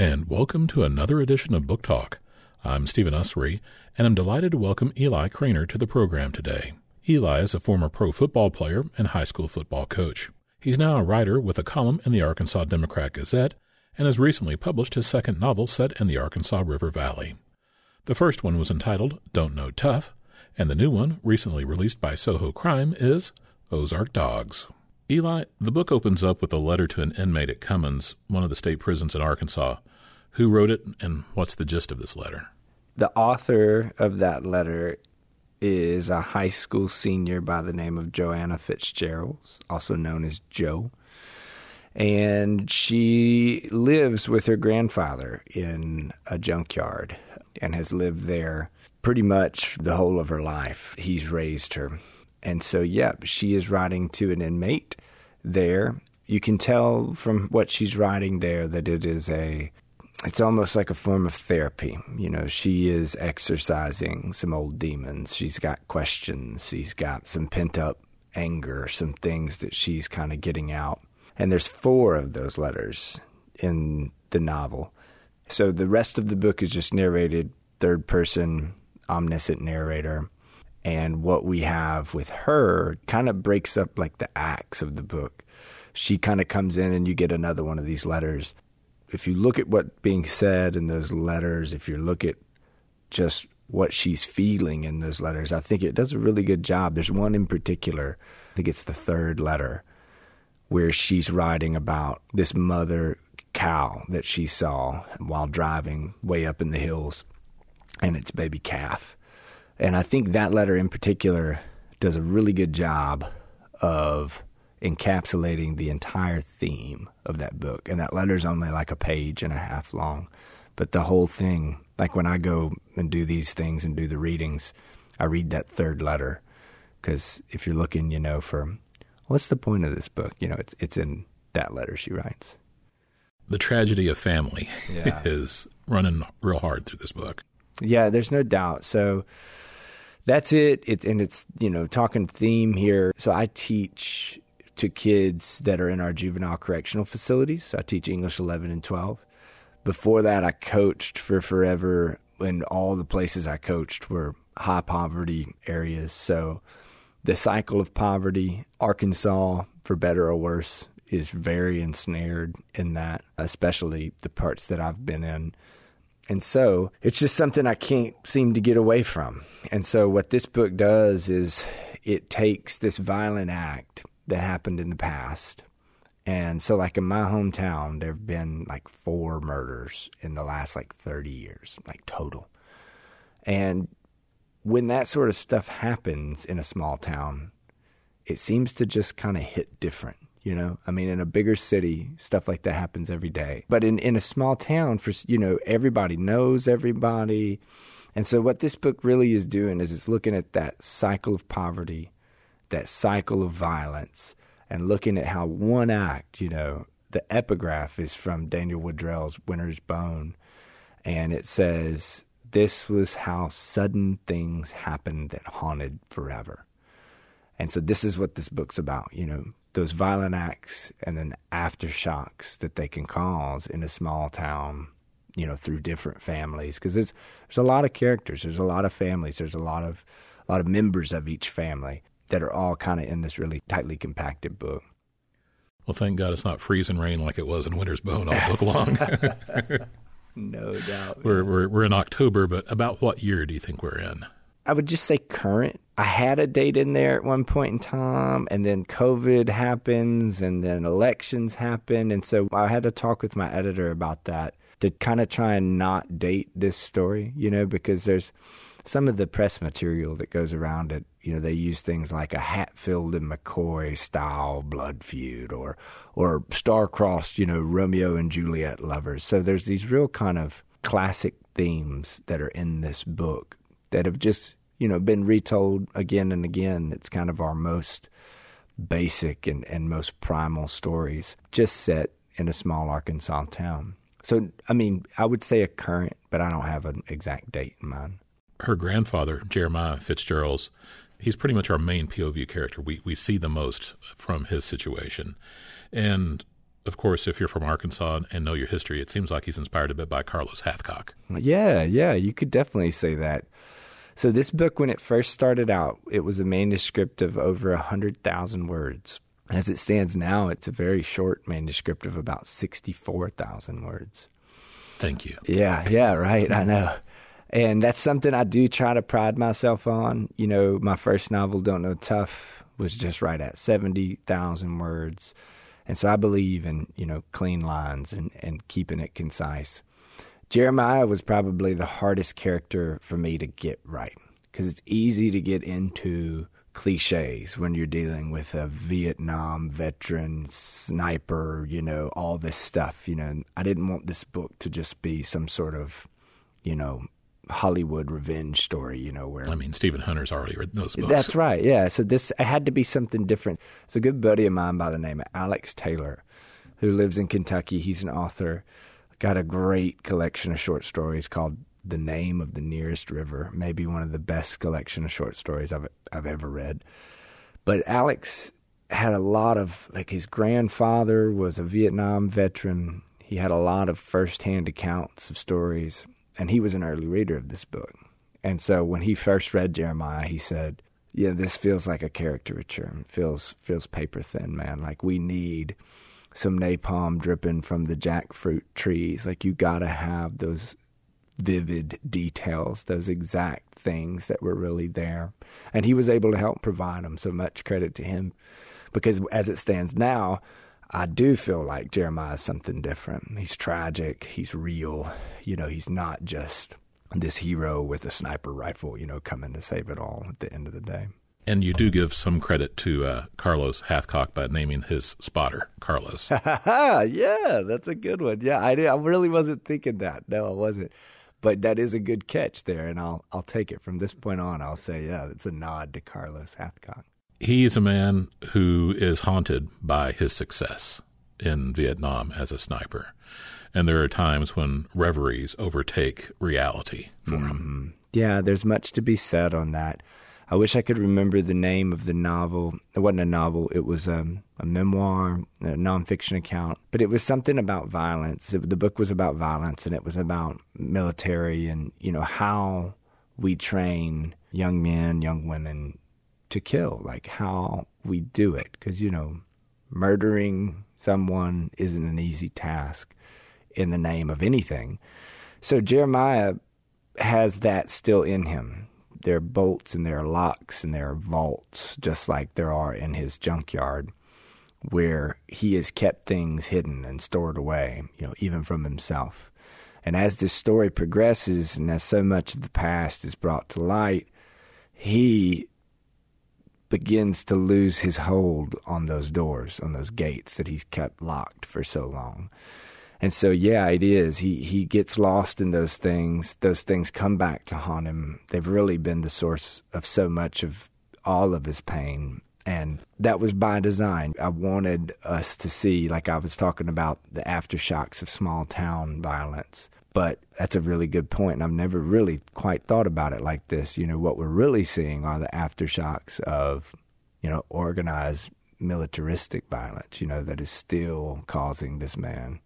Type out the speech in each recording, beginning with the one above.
and welcome to another edition of Book Talk. I'm Stephen Usery, and I'm delighted to welcome Eli Cranor to the program today. Eli is a former pro football player and high school football coach. He's now a writer with a column in the Arkansas Democrat Gazette and has recently published his second novel set in the Arkansas River Valley. The first one was entitled Don't Know Tough, and the new one, recently released by Soho Crime, is Ozark Dogs. Eli, the book opens up with a letter to an inmate at Cummins, one of the state prisons in Arkansas. Who wrote it, and what's the gist of this letter? The author of that letter is a high school senior by the name of Joanna Fitzgerald, also known as Joe. And she lives with her grandfather in a junkyard and has lived there pretty much the whole of her life. He's raised her. And so, yeah, she is writing to an inmate there. You can tell from what she's writing there that it is a it's almost like a form of therapy. You know, she is exercising some old demons. She's got questions. She's got some pent up anger, some things that she's kind of getting out. And there's four of those letters in the novel. So the rest of the book is just narrated third person, omniscient narrator. And what we have with her kind of breaks up like the acts of the book. She kind of comes in and you get another one of these letters. If you look at what's being said in those letters, if you look at just what she's feeling in those letters, I think it does a really good job. There's one in particular, I think it's the third letter, where she's writing about this mother cow that she saw while driving way up in the hills and its baby calf and I think that letter in particular does a really good job of encapsulating the entire theme of that book. And that letter's only like a page and a half long. But the whole thing, like when I go and do these things and do the readings, I read that third letter. Because if you're looking, you know, for what's the point of this book, you know, it's, it's in that letter she writes. The tragedy of family yeah. is running real hard through this book. Yeah, there's no doubt. So, that's it. It and it's you know talking theme here. So I teach to kids that are in our juvenile correctional facilities. I teach English 11 and 12. Before that, I coached for forever, and all the places I coached were high poverty areas. So the cycle of poverty, Arkansas, for better or worse, is very ensnared in that, especially the parts that I've been in. And so it's just something I can't seem to get away from. And so what this book does is it takes this violent act that happened in the past. And so like in my hometown there've been like four murders in the last like 30 years, like total. And when that sort of stuff happens in a small town, it seems to just kind of hit different you know i mean in a bigger city stuff like that happens every day but in in a small town for you know everybody knows everybody and so what this book really is doing is it's looking at that cycle of poverty that cycle of violence and looking at how one act you know the epigraph is from daniel woodrell's winter's bone and it says this was how sudden things happened that haunted forever. And so this is what this book's about you know those violent acts and then aftershocks that they can cause in a small town you know through different families because there's a lot of characters there's a lot of families there's a lot of a lot of members of each family that are all kind of in this really tightly compacted book well thank god it's not freezing rain like it was in winter's bone all book long no doubt we're, we're we're in october but about what year do you think we're in I would just say current. I had a date in there at one point in time, and then COVID happens, and then elections happen. And so I had to talk with my editor about that to kind of try and not date this story, you know, because there's some of the press material that goes around it. You know, they use things like a Hatfield and McCoy style blood feud or or star-crossed, you know, Romeo and Juliet lovers. So there's these real kind of classic themes that are in this book that have just you know been retold again and again. It's kind of our most basic and, and most primal stories, just set in a small Arkansas town. So, I mean, I would say a current, but I don't have an exact date in mind. Her grandfather, Jeremiah Fitzgerald's, he's pretty much our main POV character. We we see the most from his situation, and of course, if you're from Arkansas and know your history, it seems like he's inspired a bit by Carlos Hathcock. Yeah, yeah, you could definitely say that. So this book, when it first started out, it was a manuscript of over a hundred thousand words. As it stands now, it's a very short manuscript of about sixty-four thousand words. Thank you. Yeah, yeah, right. I know. And that's something I do try to pride myself on. You know, my first novel, Don't Know Tough, was just right at 70,000 words. And so I believe in, you know, clean lines and, and keeping it concise. Jeremiah was probably the hardest character for me to get right because it's easy to get into cliches when you're dealing with a Vietnam veteran, sniper, you know, all this stuff. You know, I didn't want this book to just be some sort of, you know, Hollywood revenge story, you know, where I mean Stephen Hunter's already written those books. That's right, yeah. So this it had to be something different. It's a good buddy of mine by the name of Alex Taylor, who lives in Kentucky. He's an author, got a great collection of short stories called The Name of the Nearest River, maybe one of the best collection of short stories I've I've ever read. But Alex had a lot of like his grandfather was a Vietnam veteran. He had a lot of firsthand accounts of stories and he was an early reader of this book. And so when he first read Jeremiah, he said, "Yeah, this feels like a caricature. Feels feels paper thin, man. Like we need some napalm dripping from the jackfruit trees. Like you got to have those vivid details, those exact things that were really there." And he was able to help provide them. So much credit to him, because as it stands now, I do feel like Jeremiah is something different. He's tragic. He's real. You know, he's not just this hero with a sniper rifle, you know, coming to save it all at the end of the day. And you do give some credit to uh, Carlos Hathcock by naming his spotter Carlos. yeah, that's a good one. Yeah, I, I really wasn't thinking that. No, I wasn't. But that is a good catch there, and I'll I'll take it from this point on. I'll say, yeah, it's a nod to Carlos Hathcock he's a man who is haunted by his success in Vietnam as a sniper. And there are times when reveries overtake reality for mm-hmm. him. Yeah, there's much to be said on that. I wish I could remember the name of the novel. It wasn't a novel, it was um, a memoir, a nonfiction account. But it was something about violence. the book was about violence and it was about military and, you know, how we train young men, young women to kill, like how we do it. Because, you know, murdering someone isn't an easy task in the name of anything. So Jeremiah has that still in him. There are bolts and there are locks and there are vaults, just like there are in his junkyard, where he has kept things hidden and stored away, you know, even from himself. And as this story progresses and as so much of the past is brought to light, he begins to lose his hold on those doors, on those gates that he's kept locked for so long. And so, yeah, it is. He he gets lost in those things. Those things come back to haunt him. They've really been the source of so much of all of his pain. And that was by design. I wanted us to see, like I was talking about, the aftershocks of small town violence. But that's a really good point, and I've never really quite thought about it like this. You know, what we're really seeing are the aftershocks of, you know, organized militaristic violence, you know, that is still causing this man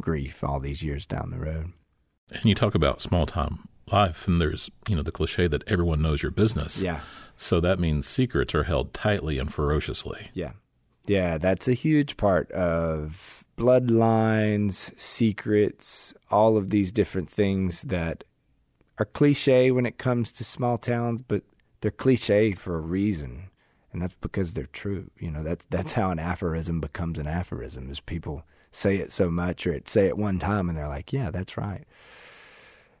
grief all these years down the road. And you talk about small time life, and there's, you know, the cliche that everyone knows your business. Yeah. So that means secrets are held tightly and ferociously. Yeah. Yeah, that's a huge part of bloodlines, secrets, all of these different things that are cliche when it comes to small towns, but they're cliche for a reason. And that's because they're true. You know, that's that's how an aphorism becomes an aphorism is people say it so much or it say it one time and they're like, Yeah, that's right.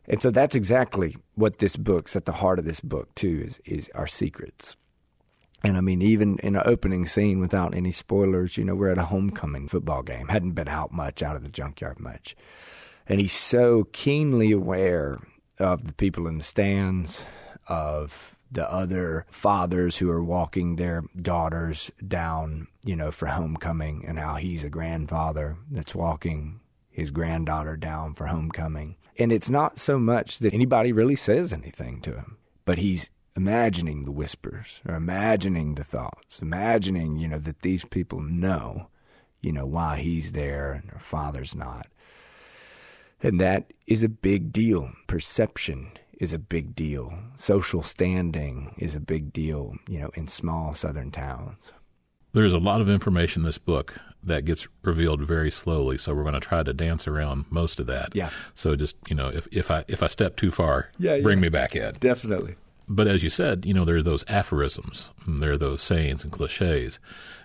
And so that's exactly what this book's at the heart of this book too, is is our secrets. And I mean, even in an opening scene without any spoilers, you know, we're at a homecoming football game. Hadn't been out much, out of the junkyard much. And he's so keenly aware of the people in the stands, of the other fathers who are walking their daughters down, you know, for homecoming, and how he's a grandfather that's walking his granddaughter down for homecoming. And it's not so much that anybody really says anything to him, but he's imagining the whispers or imagining the thoughts, imagining, you know, that these people know you know, why he's there and her father's not. And that is a big deal. Perception is a big deal. Social standing is a big deal, you know, in small southern towns. There's a lot of information in this book that gets revealed very slowly, so we're going to try to dance around most of that. Yeah. So just, you know, if, if I if I step too far, Yeah, bring yeah. me back in. Definitely. But as you said, you know, there are those aphorisms, and there are those sayings and cliches.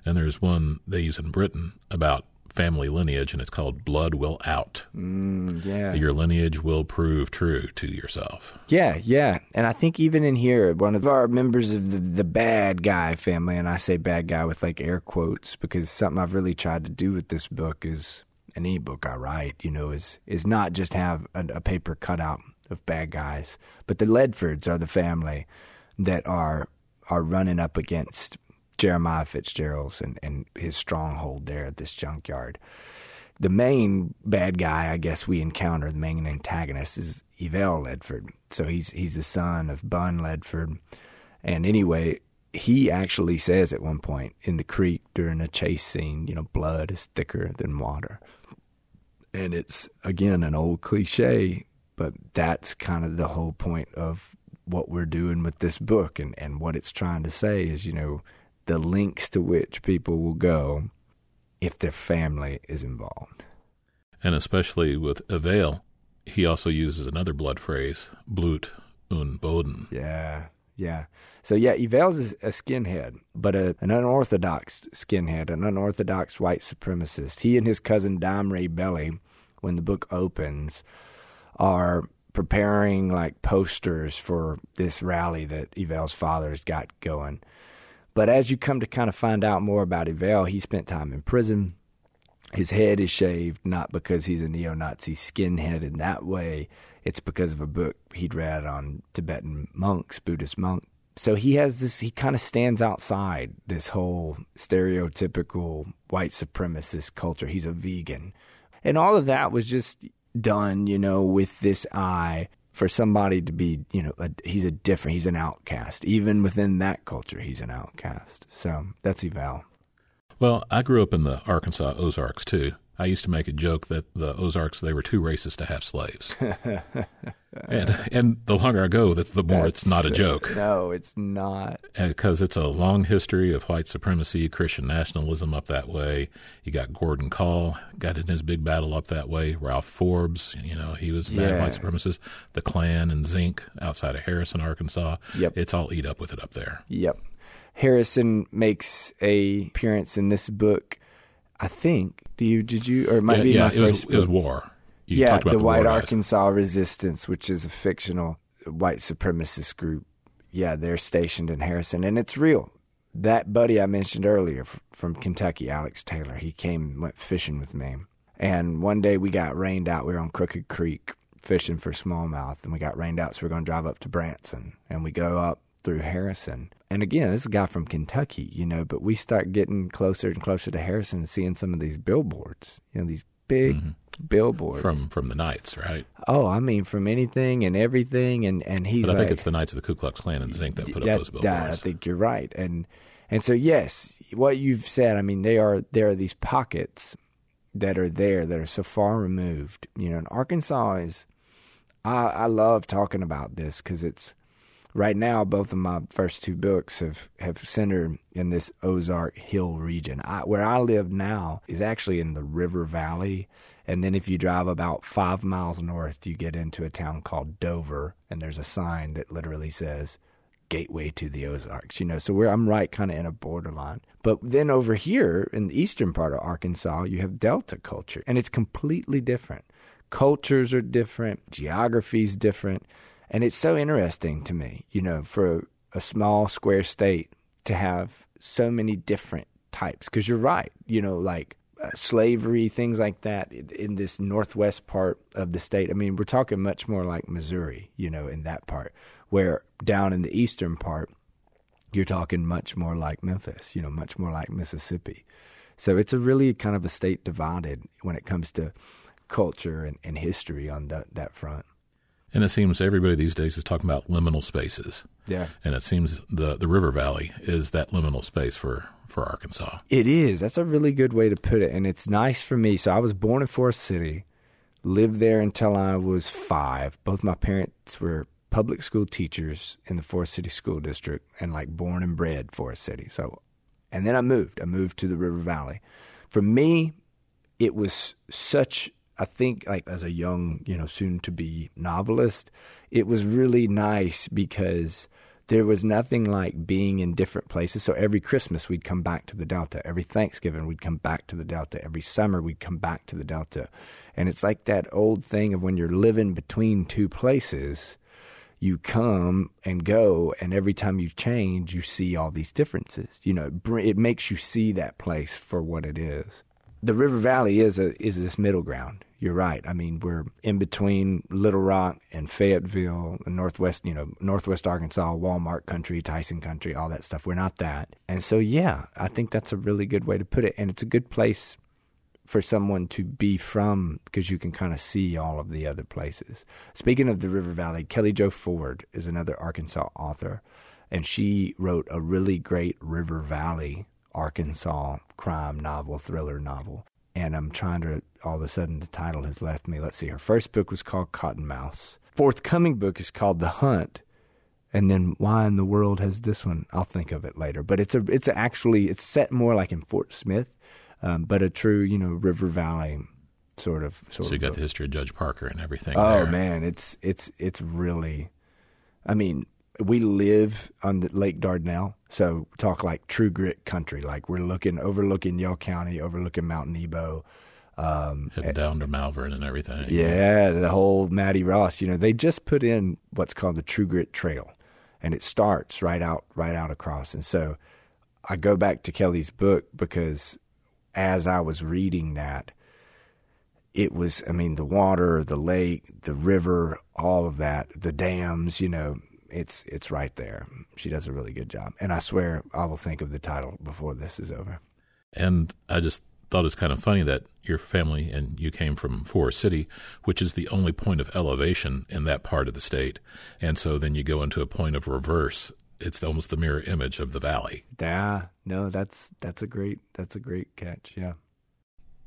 And there's one they use in Britain about family lineage, and it's called blood will out. Mm, yeah. Your lineage will prove true to yourself. Yeah, yeah. And I think even in here, one of our members of the, the bad guy family, and I say bad guy with like air quotes because something I've really tried to do with this book is an e-book I write, you know, is is not just have a, a paper cutout of bad guys, but the Ledfords are the family that are are running up against Jeremiah Fitzgerald's and, and his stronghold there at this junkyard. The main bad guy, I guess we encounter, the main antagonist is Eval Ledford. So he's he's the son of Bunn Ledford. And anyway, he actually says at one point in the creek during a chase scene, you know, blood is thicker than water. And it's again an old cliche, but that's kind of the whole point of what we're doing with this book and, and what it's trying to say is, you know, the links to which people will go if their family is involved. And especially with Eval, he also uses another blood phrase, Blut und Boden. Yeah, yeah. So yeah, is a skinhead, but a, an unorthodox skinhead, an unorthodox white supremacist. He and his cousin Dime Ray Belly, when the book opens, are preparing like posters for this rally that Eval's father's got going. But as you come to kind of find out more about Eval, he spent time in prison. His head is shaved, not because he's a neo Nazi skinhead in that way. It's because of a book he'd read on Tibetan monks, Buddhist monks. So he has this, he kind of stands outside this whole stereotypical white supremacist culture. He's a vegan. And all of that was just done, you know, with this eye for somebody to be, you know, a, he's a different, he's an outcast. Even within that culture, he's an outcast. So that's Eval. Well, I grew up in the Arkansas Ozarks too. I used to make a joke that the Ozarks they were too racist to have slaves. and and the longer I go, the, the more it's not a joke. No, it's not. because it's a long history of white supremacy, Christian nationalism up that way. You got Gordon Kahl got in his big battle up that way. Ralph Forbes, you know, he was a bad Yeah. white supremacist. The Klan and Zinc outside of Harrison, Arkansas. Yep. It's all eat up with it up there. Yep. Harrison makes a appearance in this book. I think. Do you? Did you? Or it might yeah, be yeah, my it was first it was war. You yeah, talked about the, the, White war guys. Arkansas Resistance, which is a fictional white supremacist group. Yeah, they're stationed in Harrison, and it's real. That buddy I mentioned earlier from Kentucky, Alex Taylor, he came went fishing with me, and one day we got rained out. We were on Crooked Creek fishing for smallmouth, and we got rained out, so we're going to drive up to Branson, and we go up through Harrison. And again, this is a guy from Kentucky, you know, but we start getting closer and closer to Harrison and seeing some of these billboards, you know, these big billboards Mm-hmm. from from the Knights, right? Oh, I mean, from anything and everything, and and he's But I like, think it's the Knights of the Ku Klux Klan and Zinc that put up those billboards. I think you're right, and and so yes, what you've said. I mean, they are there are these pockets that are there that are so far removed. You know, and Arkansas is. I I love talking about this because it's right now. Both of my first two books have have centered in this Ozark Hill region. I, where I live now is actually in the River Valley. And then if you drive about five miles north, you get into a town called Dover, and there's a sign that literally says gateway to the Ozarks, you know. So we're I'm right kind of in a borderline. But then over here in the eastern part of Arkansas, you have Delta culture, and it's completely different. Cultures are different, geography's different, and it's so interesting to me, you know, for a small square state to have so many different types. Because you're right, you know, like uh, slavery, things like that in, in this northwest part of the state. I mean, we're talking much more like Missouri, you know, in that part, where down in the eastern part, you're talking much more like Memphis, you know, much more like Mississippi. So it's a really kind of a state divided when it comes to culture and, and history on that front. And it seems everybody these days is talking about liminal spaces. Yeah. And it seems the, the River Valley is that liminal space for, for Arkansas. It is. That's a really good way to put it. And it's nice for me. So I was born in Forrest City, lived there until I was five. Both my parents were public school teachers in the Forrest City School District and like born and bred Forrest City. So, and then I moved. I moved to the River Valley. For me, it was such I think like as a young, you know, soon to be novelist, it was really nice because there was nothing like being in different places. So every Christmas we'd come back to the Delta. Every Thanksgiving we'd come back to the Delta. Every summer we'd come back to the Delta. And it's like that old thing of when you're living between two places, you come and go, and every time you change, you see all these differences. You know, it makes you see that place for what it is. The River Valley is a is this middle ground you're right. I mean, we're in between Little Rock and Fayetteville, Northwest, you know, Northwest Arkansas, Walmart country, Tyson country, all that stuff. We're not that. And so, yeah, I think that's a really good way to put it. And it's a good place for someone to be from because you can kind of see all of the other places. Speaking of the River Valley, Kelly Jo Ford is another Arkansas author, and she wrote a really great River Valley Arkansas crime novel, thriller novel and I'm trying to. All of a sudden, the title has left me. Let's see. Her first book was called Cottonmouths. Forthcoming book is called The Hunt, and then why in the world has this one? I'll think of it later. But it's a. It's actually. It's set more like in Fort Smith, um, but a true, you know, River Valley sort of. Sort so you got book. the history of Judge Parker and everything. Oh there. man, it's it's it's really. I mean, we live on the Lake Dardanelle, so talk like true grit country. Like we're looking, overlooking Yell County, overlooking Mount Nebo. Um, Heading down to Malvern and everything. Yeah, the whole Mattie Ross. You know, they just put in what's called the True Grit Trail, and it starts right out, right out across. And so, I go back to Kelly's book because as I was reading that, it was, I mean, the water, the lake, the river, all of that, the dams, you know, it's it's right there. She does a really good job, and I swear I will think of the title before this is over. And I just thought it's kind of funny that your family and you came from Forrest City, which is the only point of elevation in that part of the state, and so then you go into a point of reverse. It's almost the mirror image of the valley. Yeah, no, that's that's a great that's a great catch. Yeah.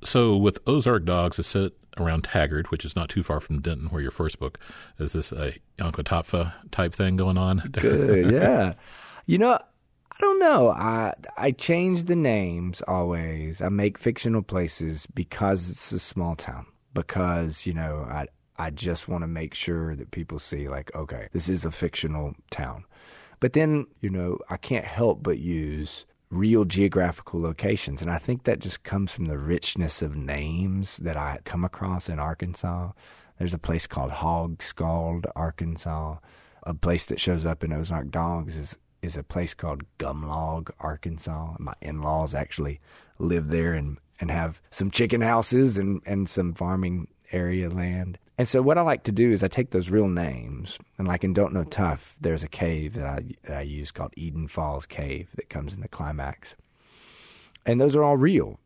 So with Ozark Dogs, it's set around Taggart, which is not too far from Denton, where your first book is. This uh, a Yoknapatawpha type thing going on? Good, yeah. You know, I don't know. I I change the names always. I make fictional places because it's a small town. Because you know, I I just want to make sure that people see like, okay, this is a fictional town. But then, you know, I can't help but use real geographical locations. And I think that just comes from the richness of names that I come across in Arkansas. There's a place called Hog Scald, Arkansas. A place that shows up in Ozark Dogs is is a place called Gumlog, Arkansas. My in laws actually live there and, and have some chicken houses and, and some farming area land. And so what I like to do is I take those real names, and like in Don't Know Tough, there's a cave that I that I use called Eden Falls Cave that comes in the climax, and those are all real.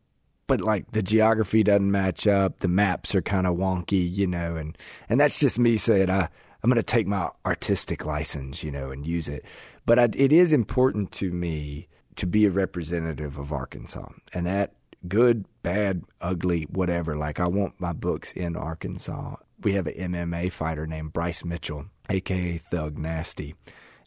But like the geography doesn't match up, the maps are kind of wonky, you know, and and that's just me saying I I'm going to take my artistic license, you know, and use it. But I, it is important to me to be a representative of Arkansas, and that good, bad, ugly, whatever. Like I want my books in Arkansas we have an MMA fighter named Bryce Mitchell, aka Thug Nasty.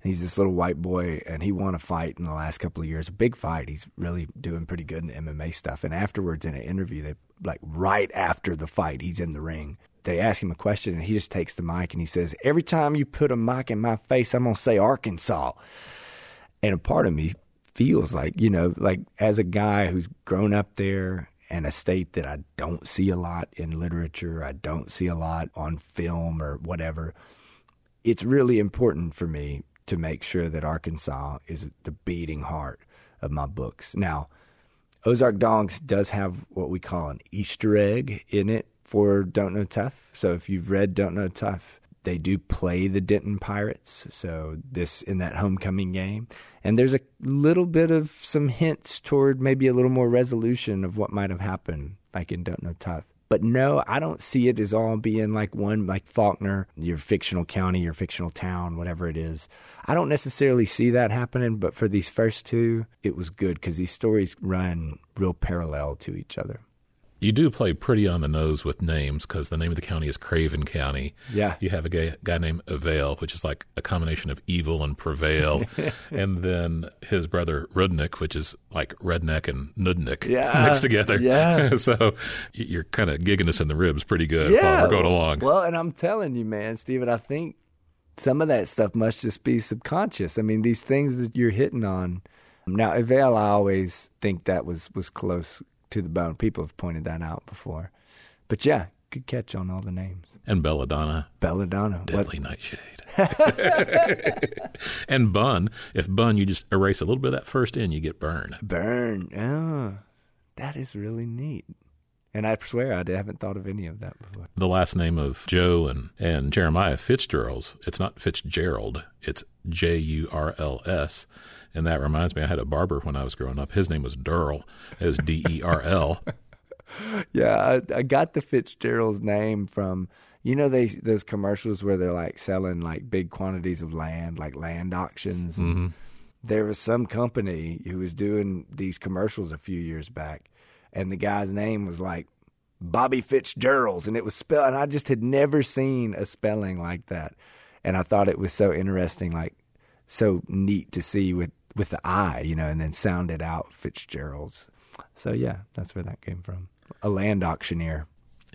And he's this little white boy, and he won a fight in the last couple of years, a big fight. He's really doing pretty good in the MMA stuff. And afterwards, in an interview, they like right after the fight, he's in the ring. They ask him a question, and he just takes the mic and he says, "Every time you put a mic in my face, I'm gonna say Arkansas." And a part of me feels like, you know, like as a guy who's grown up there and a state that I don't see a lot in literature, I don't see a lot on film or whatever. It's really important for me to make sure that Arkansas is the beating heart of my books. Now, Ozark Dogs does have what we call an Easter egg in it for Don't Know Tough. So if you've read Don't Know Tough, they do play the Denton Pirates. So this in that homecoming game, and there's a little bit of some hints toward maybe a little more resolution of what might have happened, like in Don't Know Tough. But no, I don't see it as all being like one, like Faulkner, your fictional county, your fictional town, whatever it is. I don't necessarily see that happening, but for these first two, it was good because these stories run real parallel to each other. You do play pretty on the nose with names because the name of the county is Craven County. Yeah. You have a guy, guy named Eval, which is like a combination of evil and prevail. and then his brother Rudnick, which is like redneck and nudnik Yeah. mixed together. Yeah. so you're kind of gigging us in the ribs pretty good yeah, while we're going along. Well, and I'm telling you, man, Steven, I think some of that stuff must just be subconscious. I mean, these things that you're hitting on. Now, Eval, I always think that was was close to the bone. People have pointed that out before. But yeah, good catch on all the names. and Belladonna, Belladonna. What- Deadly Nightshade. and Bunn, if Bunn, you just erase a little bit of that first in, you get burned. Burn. Oh, that is really neat. And I swear I haven't thought of any of that before. the last name of Joe and, and Jeremiah Fitzgerald's, it's not Fitzgerald, it's J U R L S. And that reminds me, I had a barber when I was growing up. His name was Durl. It was D E R L. Yeah, I, I got the Fitzgerald's name from you know they those commercials where they're like selling like big quantities of land, like land auctions. And mm-hmm. There was some company who was doing these commercials a few years back, and the guy's name was like Bobby Fitzgerald's, and it was spelled. And I just had never seen a spelling like that, and I thought it was so interesting, like so neat to see with with the I, you know, and then sound it out Fitzgerald's. So yeah, that's where that came from. A land auctioneer.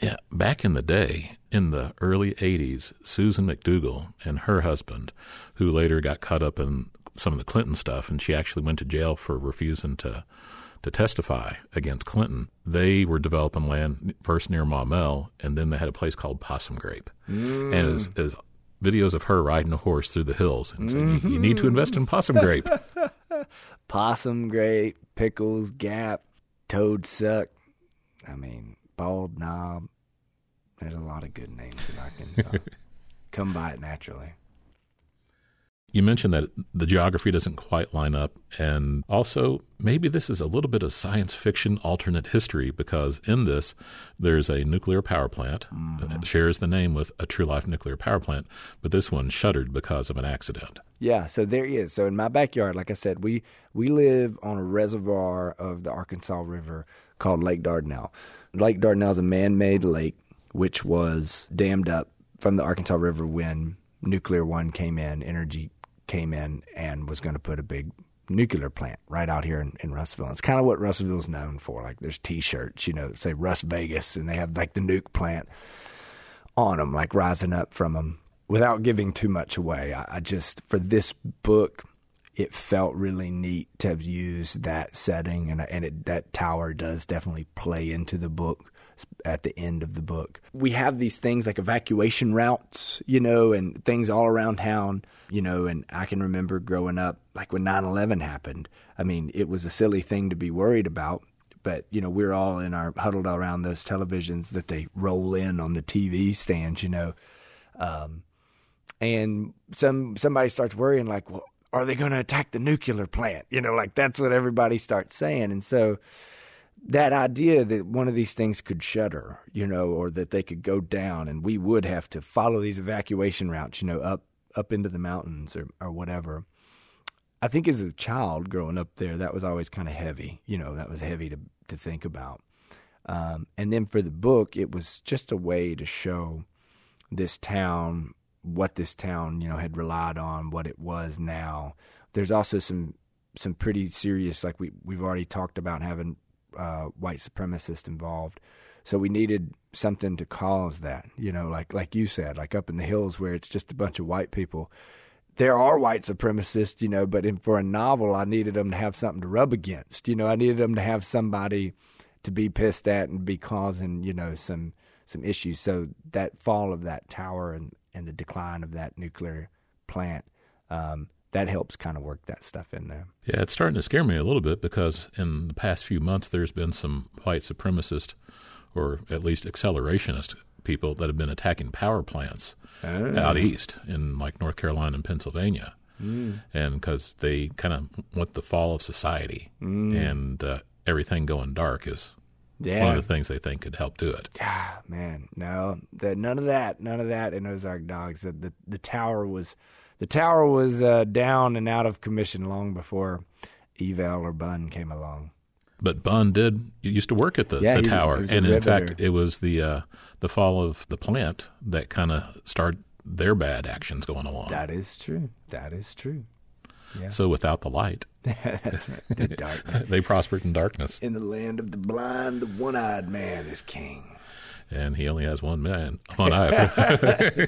Yeah, back in the day, in the early 80s, Susan McDougal and her husband, who later got caught up in some of the Clinton stuff, and she actually went to jail for refusing to to testify against Clinton. They were developing land first near Maumelle, and then they had a place called Possum Grape, mm. and it was, videos of her riding a horse through the hills and saying, you, "You need to invest in Possum Grape." Possum great, pickles, gap, toad suck. I mean, bald knob. There's a lot of good names in Arkansas. Come by it naturally. You mentioned that the geography doesn't quite line up, and also maybe this is a little bit of science fiction alternate history because in this there's a nuclear power plant mm-hmm. that shares the name with a true life nuclear power plant, but this one shuttered because of an accident. Yeah, so there is. So in my backyard, like I said, we we live on a reservoir of the Arkansas River called Lake Dardanelle. Lake Dardanelle is a man-made lake which was dammed up from the Arkansas River when Nuclear One came in, energy came in and was going to put a big nuclear plant right out here in, in Russellville. It's kind of what Russellville's known for. Like there's T-shirts, you know, say Russ Vegas, and they have like the nuke plant on them, like rising up from them. Without giving too much away, I, I just for this book, it felt really neat to have used that setting, and and it, that tower does definitely play into the book at the end of the book. We have these things like evacuation routes, you know, and things all around town, you know, and I can remember growing up, like when 9 11 happened. I mean, it was a silly thing to be worried about, but, you know, we're all in our huddled around those televisions that they roll in on the TV stands, you know. Um, and some somebody starts worrying, like, well, are they going to attack the nuclear plant? You know, like that's what everybody starts saying. And so, that idea that one of these things could shutter, you know, or that they could go down, and we would have to follow these evacuation routes, you know, up up into the mountains or or whatever. I think as a child growing up there, that was always kind of heavy. You know, that was heavy to to think about. Um, and then for the book, it was just a way to show this town what this town, you know, had relied on, what it was now. There's also some some pretty serious, like we we've already talked about having uh, white supremacists involved. So we needed something to cause that, you know, like like you said, like up in the hills where it's just a bunch of white people. There are white supremacists, you know, but in, for a novel, I needed them to have something to rub against. You know, I needed them to have somebody to be pissed at and be causing, you know, some some issues. So that fall of that tower and and the decline of that nuclear plant, um, that helps kind of work that stuff in there. Yeah, it's starting to scare me a little bit because in the past few months there's been some white supremacist or at least accelerationist people that have been attacking power plants out east in like North Carolina and Pennsylvania. Mm. And because they kind of want the fall of society and uh, everything going dark is Yeah. One of the things they think could help do it. Ah, man, no, the, none of that, none of that in Ozark Dogs. The the, the tower was, the tower was uh, down and out of commission long before Eval or Bunn came along. But Bunn did used to work at the, Yeah, the he- tower, he was a and in fact, it was the uh, the fall of the plant that kind of started their bad actions going along. That is true. That is true. Yeah, So without the light, that's right. The darkness. they prospered in darkness, In the land of the blind, the one-eyed man is king. and he only has one man, one eye.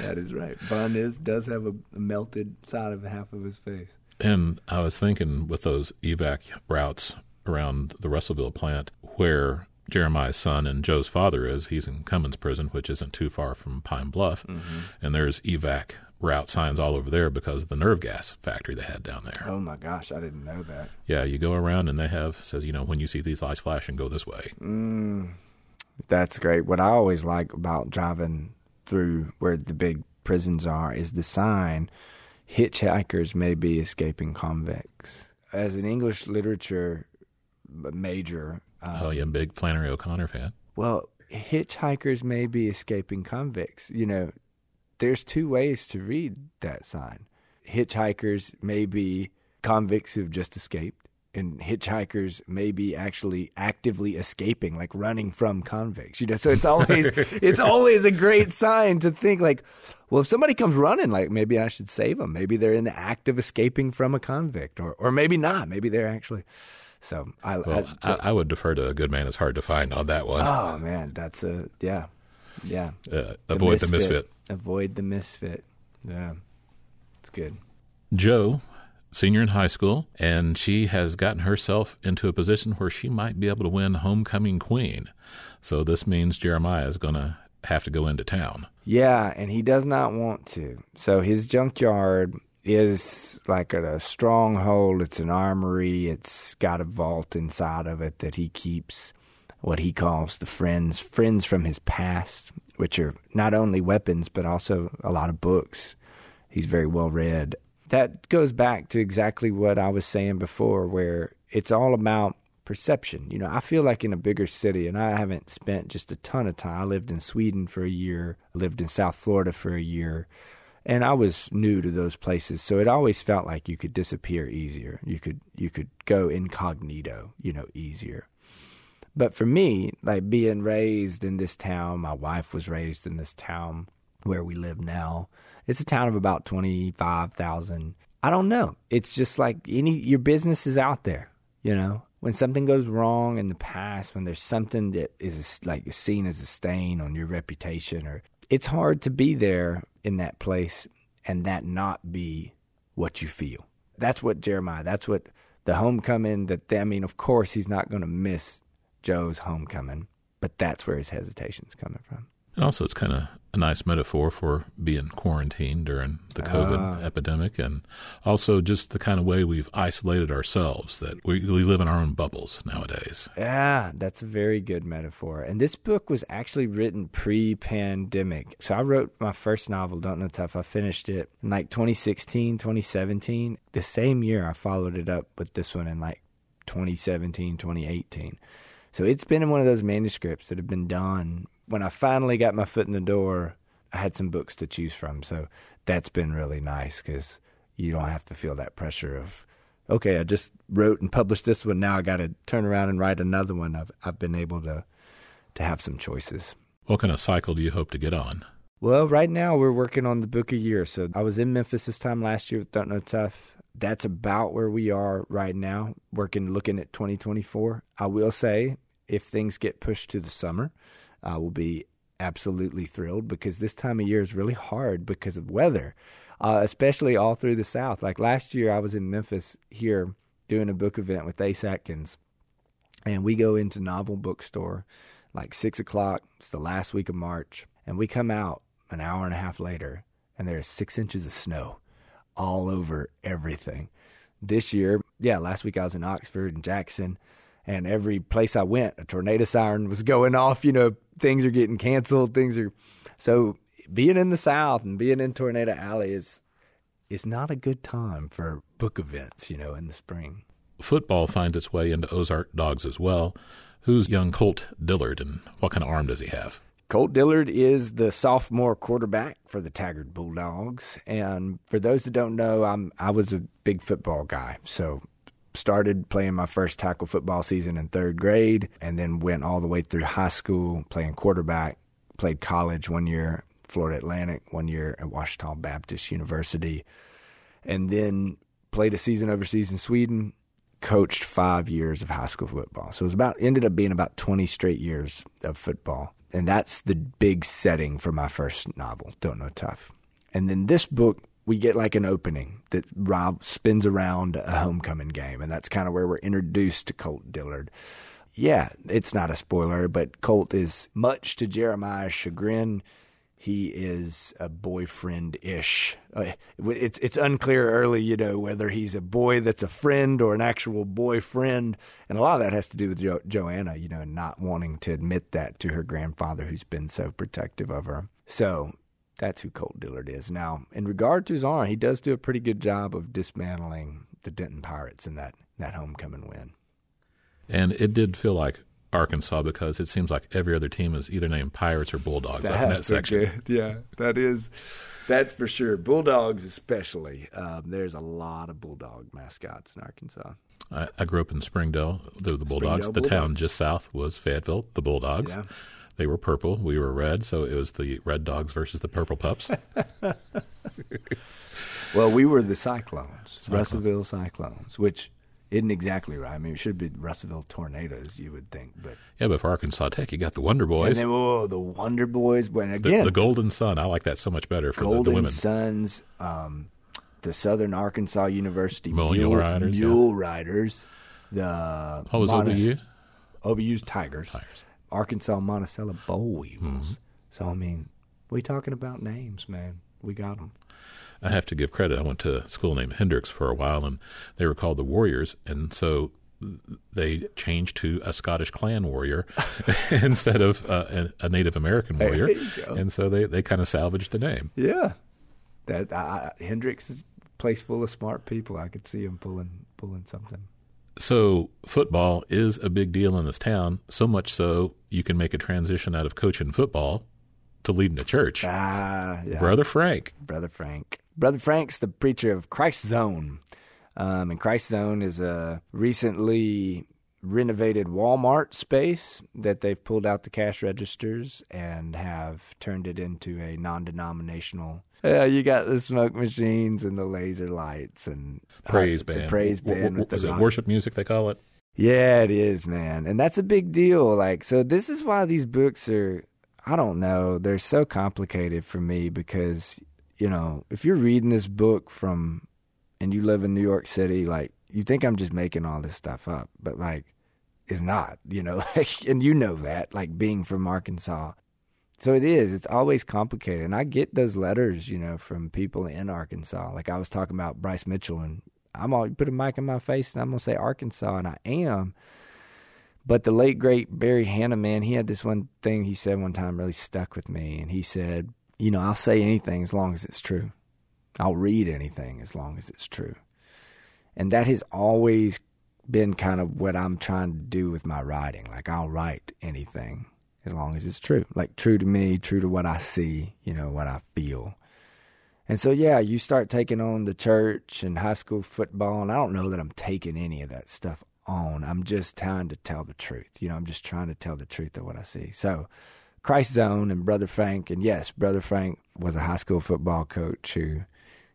That is right. Bunn is does have a melted side of half of his face. And I was thinking with those evac routes around the Russellville plant where Jeremiah's son and Joe's father is, he's in Cummins Prison, which isn't too far from Pine Bluff. Mm-hmm. And there's evac route signs all over there because of the nerve gas factory they had down there. Oh my gosh, I didn't know that. Yeah, you go around and they have says, you know, when you see these lights flashing, go this way. Mm. That's great. What I always like about driving through where the big prisons are is the sign hitchhikers may be escaping convicts. As an English literature major, uh, oh yeah, big Flannery O'Connor fan. well, hitchhikers may be escaping convicts. You know, there's two ways to read that sign. Hitchhikers may be convicts who've just escaped, and hitchhikers may be actually actively escaping, like running from convicts. You know, so it's always it's always a great sign to think like, well, if somebody comes running, like maybe I should save them. Maybe they're in the act of escaping from a convict, or or maybe not. Maybe they're actually. So I, Well, I, I, I would defer to a good man is hard to find on that one. Oh man, that's a yeah, yeah. Uh, avoid the misfit. Avoid the misfit. Yeah, it's good. Joe, senior in high school, and she has gotten herself into a position where she might be able to win homecoming queen. So this means Jeremiah is going to have to go into town. Yeah, and he does not want to. So his junkyard is like a, stronghold. It's an armory. It's got a vault inside of it that he keeps what he calls the friends friends from his past, which are not only weapons but also a lot of books. He's very well read. That goes back to exactly what I was saying before, where it's all about perception. You know, I feel like in a bigger city, and I haven't spent just a ton of time. I lived in Sweden for a year, lived in South Florida for a year, and I was new to those places, so it always felt like you could disappear easier. You could you could go incognito, you know, easier. But for me, like being raised in this town, my wife was raised in this town where we live now. It's a town of about 25,000. I don't know. It's just like any your business is out there, you know. When something goes wrong in the past, when there's something that is like seen as a stain on your reputation or it's hard to be there in that place and that not be what you feel. That's what Jeremiah, that's what the homecoming that I mean, of course he's not going to miss Joe's homecoming, but that's where his hesitation's coming from. And also, it's kind of a nice metaphor for being quarantined during the COVID ah. epidemic, and also just the kind of way we've isolated ourselves that we, we live in our own bubbles nowadays. Yeah, that's a very good metaphor. And this book was actually written pre pandemic. So I wrote my first novel, Don't Know Tough. I finished it in like 2016, 2017. The same year, I followed it up with this one in like 2017, 2018. So it's been in one of those manuscripts that have been done. When I finally got my foot in the door, I had some books to choose from. So that's been really nice because you don't have to feel that pressure of, okay, I just wrote and published this one. Now I got to turn around and write another one. I've I've been able to to have some choices. What kind of cycle do you hope to get on? Well, right now we're working on the book a year. So I was in Memphis this time last year with Don't Know Tough. That's about where we are right now, working, looking at 2024. I will say, if things get pushed to the summer, I will be absolutely thrilled because this time of year is really hard because of weather, uh, especially all through the South. Like last year, I was in Memphis here doing a book event with Ace Atkins, and we go into Novel Bookstore like six o'clock. It's the last week of March, and we come out an hour and a half later, and there's six inches of snow all over everything. This year, yeah, last week I was in Oxford and Jackson, and every place I went, a tornado siren was going off. You know, things are getting canceled. Things are so being in the South and being in Tornado Alley is is not a good time for book events. You know, in the spring. Football finds its way into Ozark Dogs as well, Who's young Colt Dillard, and what kind of arm does he have? Colt Dillard is the sophomore quarterback for the Taggart Bulldogs. And for those that don't know, I'm I was a big football guy. So started playing my first tackle football season in third grade and then went all the way through high school playing quarterback, played college one year, Florida Atlantic, one year at Ouachita Baptist University, and then played a season overseas in Sweden, coached five years of high school football. So it was about ended up being about twenty straight years of football and that's the big setting for my first novel, Don't Know Tough. And then this book, we get like an opening that Rob spins around a homecoming game, and that's kind of where we're introduced to Colt Dillard. Yeah, it's not a spoiler, but Colt is much to Jeremiah's chagrin he is a boyfriend ish. Uh, it's it's unclear early, you know, whether he's a boy that's a friend or an actual boyfriend, and a lot of that has to do with jo- Joanna, you know, not wanting to admit that to her grandfather, who's been so protective of her. So that's who Colt Dillard is. Now, in regard to his arm, he does do a pretty good job of dismantling the Denton Pirates in that that homecoming win. And it did feel like Arkansas because it seems like every other team is either named Pirates or Bulldogs that's in that section. Good. Yeah, that is that's for sure. Bulldogs, especially. Um, there's a lot of Bulldog mascots in Arkansas. I, I grew up in Springdale. The, the Bulldogs. Springdale the town just south was Fayetteville. The Bulldogs. Yeah. They were purple. We were red. So it was the Red Dogs versus the Purple Pups. well, we were the Cyclones, Cyclones. Russellville Cyclones, which isn't exactly right. I mean, it should be Russellville Tornadoes, you would think, but yeah. But for Arkansas Tech, you got the Wonder Boys. And then, oh, the Wonder Boys. When again, the, the Golden Sun. I like that so much better for Golden the, the women. Suns, um, the Southern Arkansas University Mule, Mule Riders, Mule yeah. Riders. The what was Montez, OBU? OBU's Tigers. Tigers. Arkansas Monticello Boll Weevils. Mm-hmm. So I mean, we talking about names, man. We got them. I have to give credit. I went to a school named Hendrix for a while, and they were called the Warriors, and so they changed to a Scottish clan warrior instead of uh, a, Native American warrior, and so they they kind of salvaged the name. Yeah, that Hendrix is a place full of smart people. I could see him pulling pulling something. So football is a big deal in this town. So much so you can make a transition out of coaching football to leading a church. Ah, yeah. Brother Frank. Brother Frank. Brother Frank's the preacher of Christ Zone. Um, and Christ Zone is a recently renovated Walmart space that they've pulled out the cash registers and have turned it into a non-denominational. Yeah, you got the smoke machines and the laser lights and praise band. praise band. W- w- is it worship music they call it? Yeah, it is, man, and that's a big deal. Like, so this is why these books are. I don't know. They're so complicated for me because you know, if you're reading this book from and you live in New York City, like you think I'm just making all this stuff up, but like it's not, you know, like and you know that, like being from Arkansas. So it is, it's always complicated. And I get those letters, you know, from people in Arkansas. Like I was talking about Bryce Mitchell and I'm all put a mic in my face and I'm gonna say Arkansas and I am. But the late great Barry Hannah, man, he had this one thing he said one time really stuck with me and he said, you know, I'll say anything as long as it's true. I'll read anything as long as it's true. And that has always been kind of what I'm trying to do with my writing. Like, I'll write anything as long as it's true. Like, true to me, true to what I see, you know, what I feel. And so, yeah, you start taking on the church and high school football, and I don't know that I'm taking any of that stuff on. I'm just trying to tell the truth. You know, I'm just trying to tell the truth of what I see. So, Christ Zone and Brother Frank. And yes, Brother Frank was a high school football coach who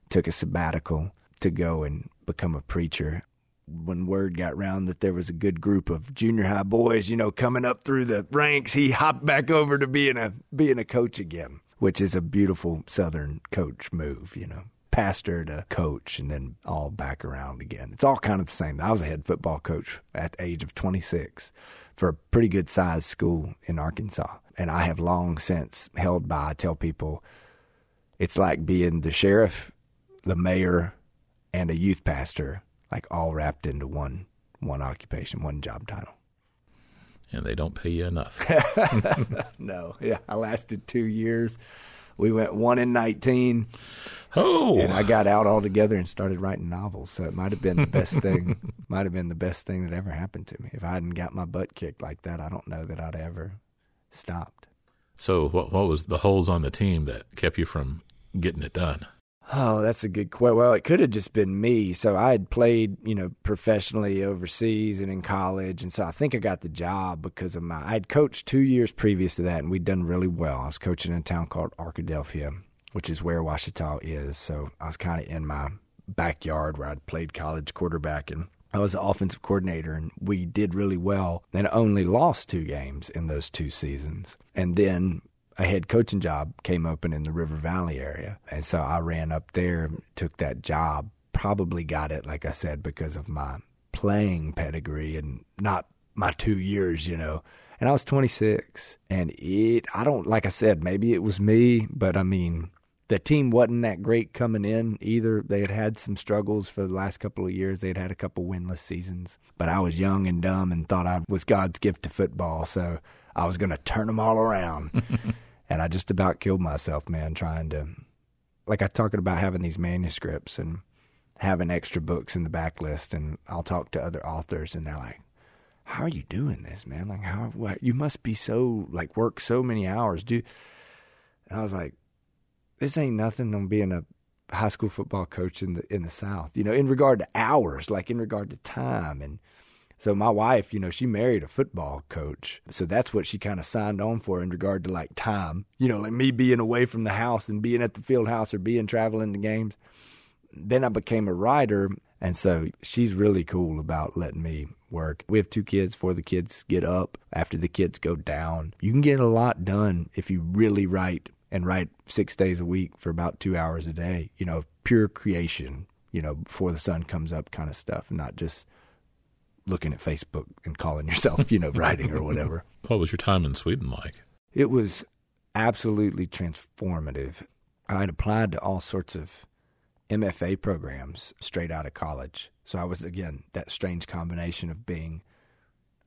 took a sabbatical to go and become a preacher. When word got round that there was a good group of junior high boys, you know, coming up through the ranks, he hopped back over to being a being a coach again, which is a beautiful Southern coach move, you know pastor to coach and then all back around again. It's all kind of the same. I was a head football coach at the age of 26 for a pretty good sized school in Arkansas. And I have long since held by, I tell people, it's like being the sheriff, the mayor, and a youth pastor, like all wrapped into one one occupation, one job title. And they don't pay you enough. no, yeah, I lasted two years. We went one in nineteen. Oh, and I got out altogether and started writing novels. So it might have been the best thing. might have been the best thing that ever happened to me. If I hadn't got my butt kicked like that, I don't know that I'd ever stopped. So what what was the holes on the team that kept you from getting it done? Oh, that's a good question. Well, it could have just been me. So I had played, you know, professionally overseas and in college, and so I think I got the job because of my. I had coached two years previous to that, and we'd done really well. I was coaching in a town called Arkadelphia, which is where Ouachita is. So I was kind of in my backyard where I'd played college quarterback, and I was the offensive coordinator, and we did really well. And only lost two games in those two seasons, and then a head coaching job came open in the River Valley area. And so I ran up there, took that job, probably got it, like I said, because of my playing pedigree and not my two years, you know. And I was 26. And it, I don't, like I said, maybe it was me, but I mean, the team wasn't that great coming in either. They had had some struggles for the last couple of years. They'd had a couple winless seasons. But I was young and dumb and thought I was God's gift to football. So I was going to turn them all around. and I just about killed myself, man, trying to, like I talking about having these manuscripts and having extra books in the backlist. And I'll talk to other authors and they're like, how are you doing this, man? Like, how, what, you must be so, like, work so many hours. Do, and I was like, this ain't nothing on being a high school football coach in the, in the South, you know, in regard to hours, like in regard to time and, so my wife, you know, she married a football coach. So that's what she kind of signed on for in regard to like time. You know, like me being away from the house and being at the field house or being traveling to games. Then I became a writer. And so she's really cool about letting me work. We have two kids, before the kids get up, after the kids go down. You can get a lot done if you really write and write six days a week for about two hours a day, you know, pure creation, you know, before the sun comes up kind of stuff, not just looking at Facebook and calling yourself, you know, writing or whatever. What was your time in Sweden like? It was absolutely transformative. I had applied to all sorts of MFA programs straight out of college. So I was, again, that strange combination of being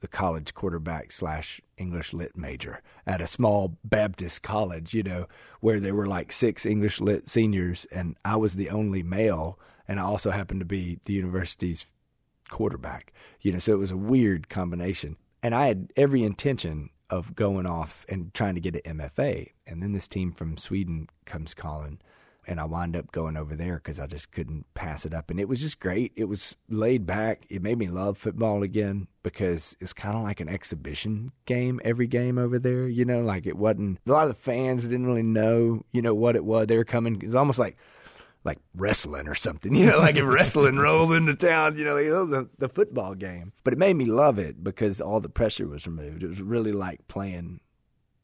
the college quarterback slash English lit major at a small Baptist college, you know, where there were like six English lit seniors and I was the only male. And I also happened to be the university's quarterback. You know, so it was a weird combination. And I had every intention of going off and trying to get an MFA. And then this team from Sweden comes calling, and I wind up going over there because I just couldn't pass it up. And it was just great. It was laid back. It made me love football again because it's kind of like an exhibition game every game over there. You know, like it wasn't, a lot of the fans didn't really know, you know, what it was. They were coming, it was almost like, like wrestling or something, you know, like if wrestling rolls into town, you know, oh, the, the football game. But it made me love it because all the pressure was removed. It was really like playing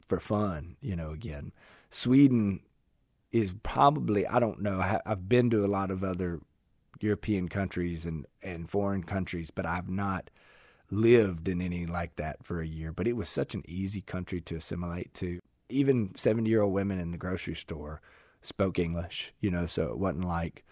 for fun, you know, again. Sweden is probably, I don't know, I've been to a lot of other European countries and, and foreign countries, but I've not lived in any like that for a year. But it was such an easy country to assimilate to. Even 70 year old women in the grocery store spoke English, you know, so it wasn't like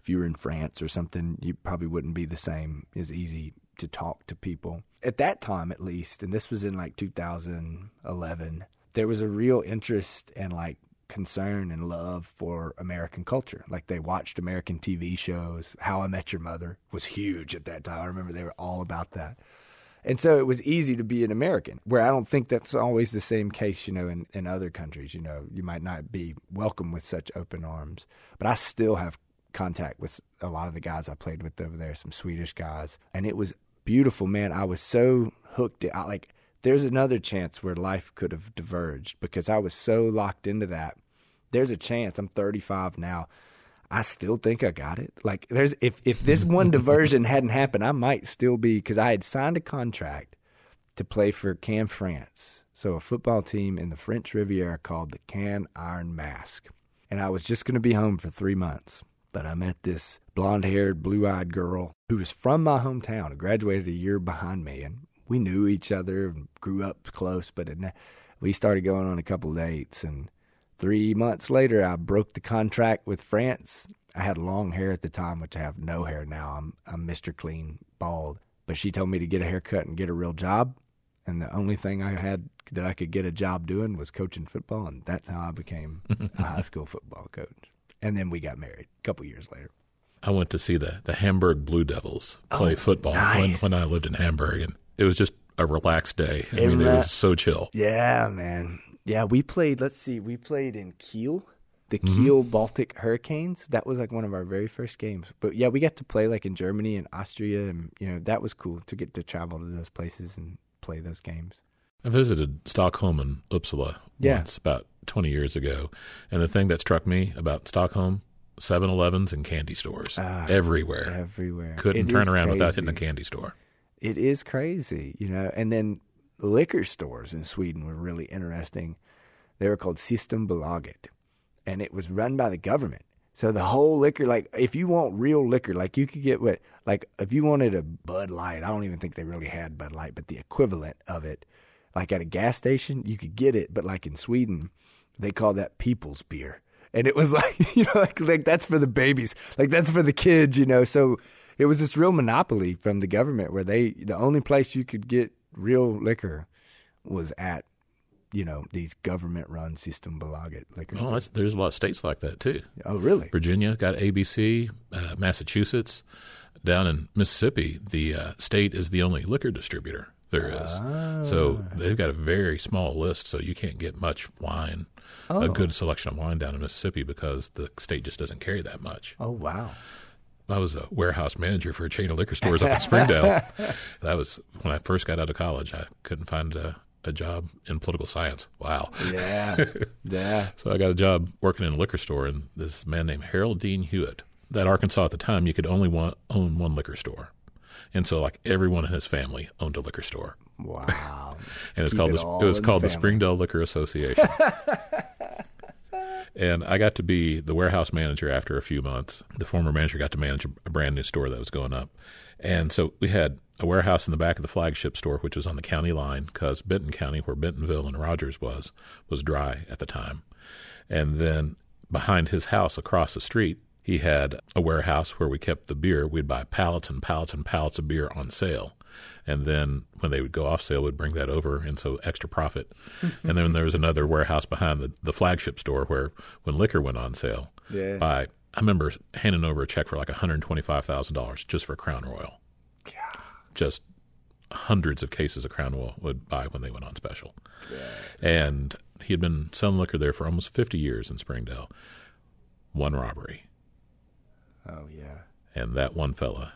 if you were in France or something, you probably wouldn't be the same as easy to talk to people. At that time, at least, and this was in like 2011, there was a real interest and like concern and love for American culture. Like they watched American TV shows. How I Met Your Mother was huge at that time. I remember they were all about that. And so it was easy to be an American, where I don't think that's always the same case, you know, in, in other countries. You know, you might not be welcome with such open arms. But I still have contact with a lot of the guys I played with over there, some Swedish guys. And it was beautiful, man. I was so hooked. I, like, there's another chance where life could have diverged because I was so locked into that. There's a chance. I'm 35 now I still think I got it. Like there's if if this one diversion hadn't happened, I might still be because I had signed a contract to play for Cannes France, so a football team in the French Riviera called the Cannes Iron Mask, and I was just going to be home for three months. But I met this blonde-haired, blue-eyed girl who was from my hometown, graduated a year behind me, and we knew each other and grew up close. But it, we started going on a couple dates and Three months later, I broke the contract with France. I had long hair at the time, which I have no hair now. I'm I'm Mr. Clean bald. But she told me to get a haircut and get a real job. And the only thing I had that I could get a job doing was coaching football, and that's how I became a high school football coach. and then we got married a couple years later. I went to see the the Hamburg Blue Devils play Oh, football nice. when, when I lived in Hamburg, and it was just a relaxed day. I Isn't mean, it was so chill. Yeah, man. Yeah, we played. Let's see, we played in Kiel, the Mm-hmm. Kiel Baltic Hurricanes. That was like one of our very first games. But yeah, we got to play like in Germany and Austria, and you know that was cool to get to travel to those places and play those games. I visited Stockholm and Uppsala Yeah. once about 20 years ago, and the thing that struck me about Stockholm, 7-Elevens and candy stores Ah, everywhere. Everywhere, Couldn't It turn around without hitting a candy store. It is crazy, you know. And then liquor stores in Sweden were really interesting. They were called Systembolaget, and it was run by the government. So the whole liquor, like if you want real liquor, like you could get what, like if you wanted a Bud Light, I don't even think they really had Bud Light, but the equivalent of it, like at a gas station, you could get it. But like in Sweden, they call that people's beer. And it was like, you know, like, like that's for the babies, like that's for the kids, you know. So it was this real monopoly from the government where they, the only place you could get real liquor was at, you know, these government run Systembolaget liquor Oh, stores. there's a lot of states like that too. Oh, really? Virginia got ABC, uh, Massachusetts, down in Mississippi, the uh, state is the only liquor distributor there is. So Ah. they've got a very small list, so you can't get much wine, Oh. a good selection of wine down in Mississippi because the state just doesn't carry that much. Oh, wow. I was a warehouse manager for a chain of liquor stores up in Springdale. that was when I first got out of college. I couldn't find a, a job in political science. Wow. Yeah. yeah. So I got a job working in a liquor store, and this man named Harold Dean Hewitt. That Arkansas at the time, you could only want, own one liquor store, and so like everyone in his family owned a liquor store, Wow. and it's called it the, it was in the called the. Springdale Liquor Association. And I got to be the warehouse manager after a few months. The former manager got to manage a- brand new store that was going up, and so we had a warehouse in the back of the flagship store, which was on the county line, because Benton County, where Bentonville and Rogers was, was dry at the time. And then behind his house across the street, he had a warehouse where we kept the beer. We'd buy pallets and pallets and pallets of beer on sale. And then when they would go off sale, we'd bring that over, and so extra profit. and then there was another warehouse behind the, the flagship store where when liquor went on sale, Yeah. by I remember handing over a check for like $125,000 just for Crown Royal. Just hundreds of cases of Crown Royal would buy when they went on special. And he had been selling liquor there for almost 50 years in Springdale. One robbery. Oh, yeah. And that one fella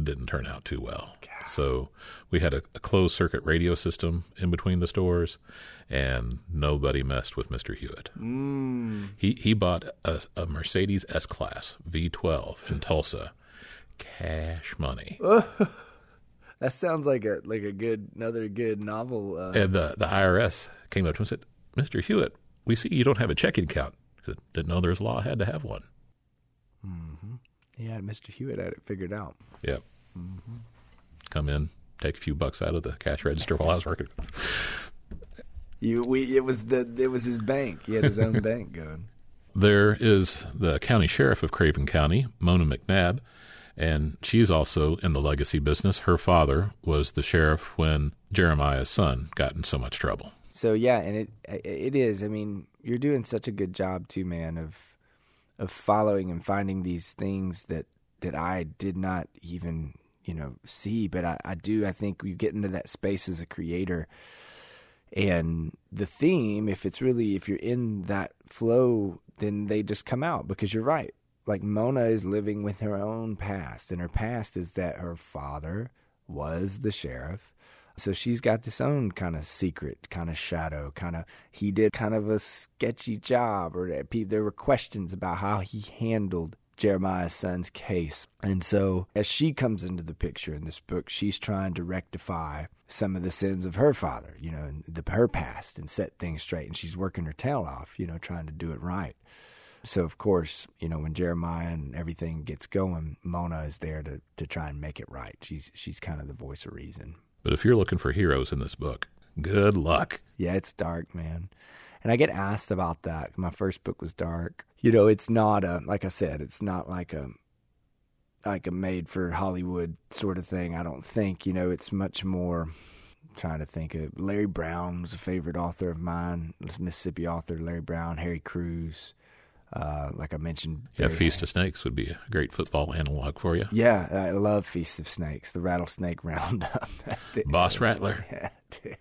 didn't turn out too well. So we had a, a closed circuit radio system in between the stores, and nobody messed with Mr. Hewitt. Mm. He he bought a, a Mercedes S Class V12 in Tulsa, cash money, That sounds like a like a good another good novel. Uh, and the the IRS came up to him and said, "Mr. Hewitt, we see you don't have a checking account." He said, "Didn't know there's law. Had to have one." Yeah, Mr. Hewitt had it figured out. Yep. Mm-hmm. Come in, take a few bucks out of the cash register while I was working. You, we, it was the, it was his bank. He had his own bank going. There is the county sheriff of Craven County, Mona McNabb, and she's also in the legacy business. Her father was the sheriff when Jeremiah's son got in so much trouble. So yeah, and it it is. I mean, you're doing such a good job too, man, of of following and finding these things that that I did not even you know see, but I, I do. I think you get into that space as a creator, and the theme, if it's really if you're in that flow, then they just come out because you're right. Like Mona is living with her own past, and her past is that her father was the sheriff. So she's got this own kind of secret, kind of shadow, kind of he did kind of a sketchy job, or there were questions about how he handled Jeremiah's son's case. And so as she comes into the picture in this book, she's trying to rectify some of the sins of her father, you know, the, her past and set things straight. And she's working her tail off, you know, trying to do it right. So of course, you know, when Jeremiah and everything gets going, Mona is there to to try and make it right. She's she's kind of the voice of reason. But if you're looking for heroes in this book, good luck. Yeah, it's dark, man. And I get asked about that. My first book was dark. You know, it's not a like I said, it's not like a like a made for Hollywood sort of thing. I don't think. You know, it's much more I'm trying to think of Larry Brown was a favorite author of mine. Mississippi author Larry Brown, Harry Crews. Uh, like I mentioned, Yeah, Feast of Snakes would be a great football analog for you. Yeah, I love Feast of Snakes, the rattlesnake roundup. Boss Rattler. Yeah, dude.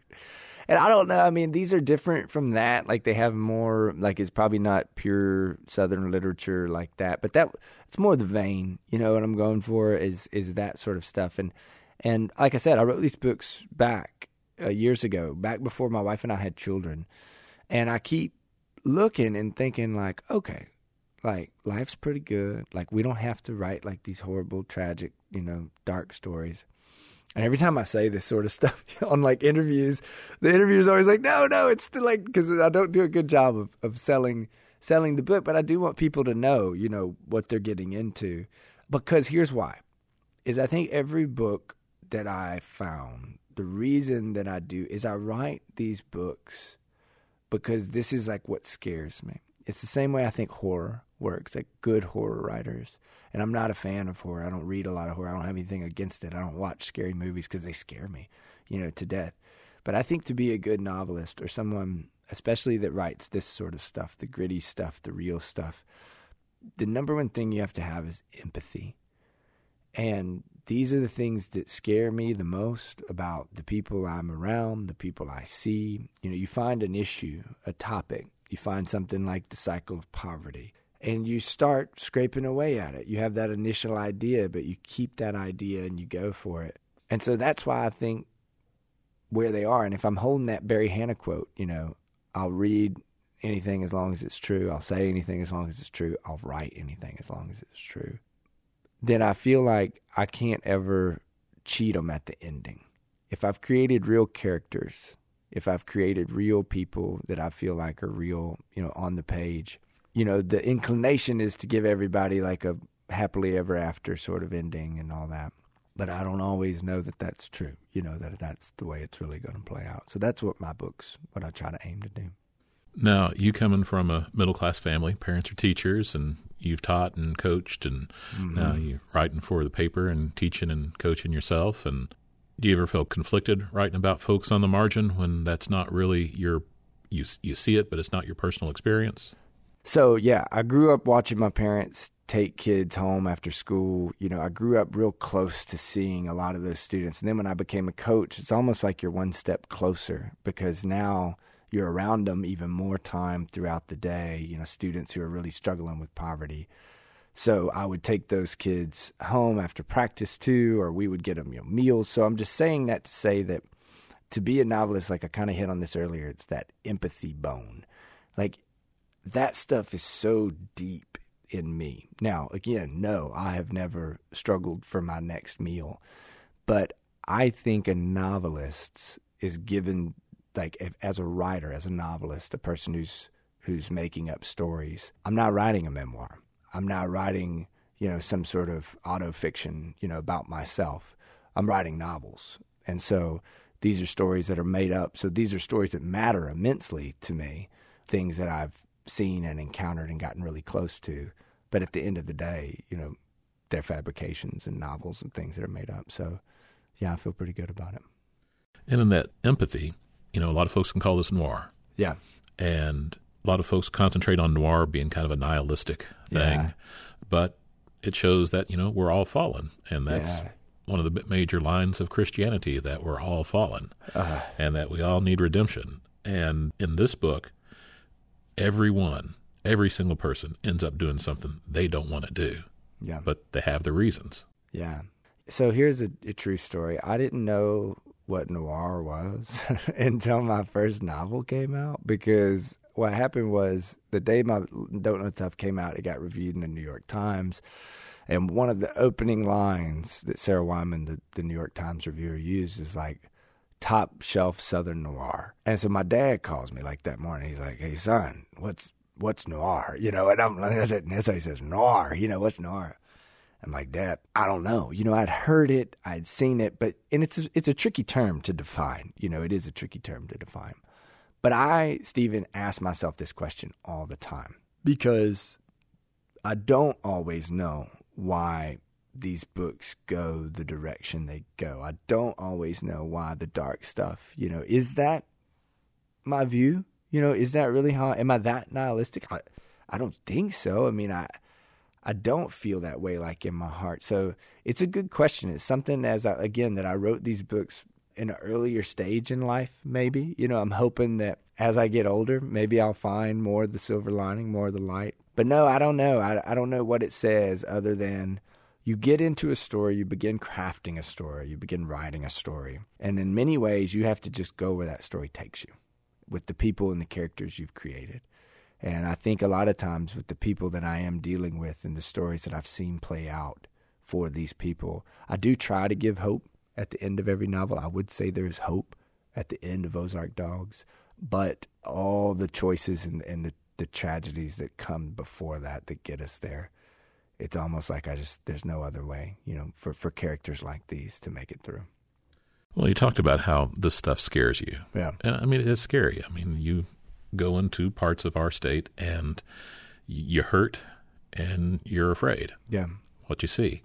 And I don't know. I mean, these are different from that. Like they have more. Like it's probably not pure Southern literature like that, but that it's more the vein. You know what I'm going for is is that sort of stuff. And and like I said, I wrote these books back uh, years ago, back before my wife and I had children, and I keep looking and thinking like, okay, like life's pretty good. Like we don't have to write like these horrible, tragic, you know, dark stories. And every time I say this sort of stuff on like interviews, the interviewer's always like, "No, no, it's still like because I don't do a good job of of selling selling the book, but I do want people to know, you know, what they're getting into. Because here's why: is I think every book that I found, the reason that I do is I write these books because this is like what scares me. It's the same way I think horror works, like good horror writers. And I'm not a fan of horror. I don't read a lot of horror. I don't have anything against it. I don't watch scary movies because they scare me, you know, to death. But I think to be a good novelist or someone, especially that writes this sort of stuff, the gritty stuff, the real stuff, the number one thing you have to have is empathy. And these are the things that scare me the most about the people I'm around, the people I see. You know, you find an issue, a topic, you find something like the cycle of poverty, and you start scraping away at it. You have that initial idea, but you keep that idea and you go for it. And so that's why I think where they are. And if I'm holding that Barry Hannah quote, you know, I'll read anything as long as it's true. I'll say anything as long as it's true. I'll write anything as long as it's true. Then I feel like I can't ever cheat them at the ending. If I've created real characters, if I've created real people that I feel like are real, you know, on the page, you know, the inclination is to give everybody like a happily ever after sort of ending and all that. But I don't always know that that's true, you know, that that's the way it's really going to play out. So that's what my books, what I try to aim to do. Now, you coming from a middle class family, parents are teachers, and you've taught and coached, and Mm-hmm. now you're writing for the paper and teaching and coaching yourself. And do you ever feel conflicted writing about folks on the margin when that's not really your you you see it, but it's not your personal experience? So yeah, I grew up watching my parents take kids home after school. You know, I grew up real close to seeing a lot of those students. And then when I became a coach, it's almost like you're one step closer because now you're around them even more time throughout the day, you know, students who are really struggling with poverty. So I would take those kids home after practice too, or we would get them you know, meals. So I'm just saying that to say that to be a novelist, like I kind of hit on this earlier, it's that empathy bone. Like that stuff is so deep in me. Now, again, no, I have never struggled for my next meal, but I think a novelist is given like if, as a writer, as a novelist, a person who's who's making up stories. I'm not writing a memoir. I'm not writing, you know, some sort of auto fiction, you know, about myself. I'm writing novels. And so these are stories that are made up. So these are stories that matter immensely to me, things that I've seen and encountered and gotten really close to. But at the end of the day, you know, they're fabrications and novels and things that are made up. So yeah, I feel pretty good about it. And in that empathy, you know, a lot of folks can call this noir, Yeah. and a lot of folks concentrate on noir being kind of a nihilistic thing, Yeah. but it shows that you know we're all fallen, and that's Yeah. one of the major lines of Christianity that we're all fallen, Uh, and that we all need redemption. And in this book, everyone, every single person, ends up doing something they don't want to do, yeah. but they have their reasons. Yeah. So here's a, a true story. I didn't know what noir was until my first novel came out because what happened was the day my Don't Know Tough came out, it got reviewed in the New York Times. And one of the opening lines that Sarah Weinman, the, the New York Times reviewer, used is like, top shelf Southern noir. And so my dad calls me like that morning. He's like, hey, son, what's what's noir? You know, and I'm like, I said, and how he says, noir. You know, what's noir? I'm like, Dad, I don't know. You know, I'd heard it, I'd seen it, but and it's a, it's a tricky term to define. You know, it is a tricky term to define. But I, Stephen, ask myself this question all the time because I don't always know why these books go the direction they go. I don't always know why the dark stuff, you know, is that my view? You know, is that really how am I that nihilistic? I, I don't think so. I mean, I I don't feel that way like in my heart. So it's a good question. It's something as I, again that I wrote these books in an earlier stage in life. Maybe you know I'm hoping that as I get older, maybe I'll find more of the silver lining, more of the light. But no, I don't know. I I don't know what it says other than you get into a story, you begin crafting a story, you begin writing a story, and in many ways you have to just go where that story takes you, with the people and the characters you've created. And I think a lot of times with the people that I am dealing with and the stories that I've seen play out for these people, I do try to give hope at the end of every novel. I would say there's hope at the end of Ozark Dogs, but all the choices and, and the, the tragedies that come before that that get us there, it's almost like I just, there's no other way, you know, for, for characters like these to make it through. Well, you talked about how this stuff scares you. Yeah. And I mean, it is scary. I mean, you go into parts of our state and you hurt and you're afraid Yeah. what you see.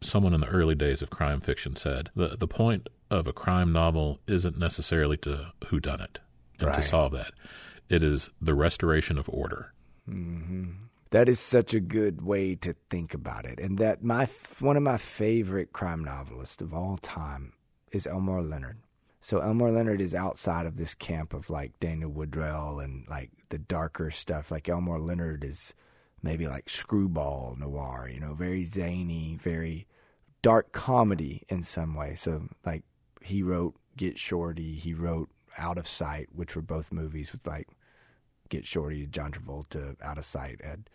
Someone in the early days of crime fiction said the the point of a crime novel isn't necessarily to who done it and to solve that. It is the restoration of order. Mm-hmm. That is such a good way to think about it, and that my one of my favorite crime novelists of all time is Elmore Leonard. So Elmore Leonard is outside of this camp of like Daniel Woodrell and like the darker stuff. Like Elmore Leonard is maybe like screwball noir, you know, very zany, very dark comedy in some way. So like he wrote Get Shorty, he wrote Out of Sight, which were both movies with like Get Shorty, John Travolta, Out of Sight, had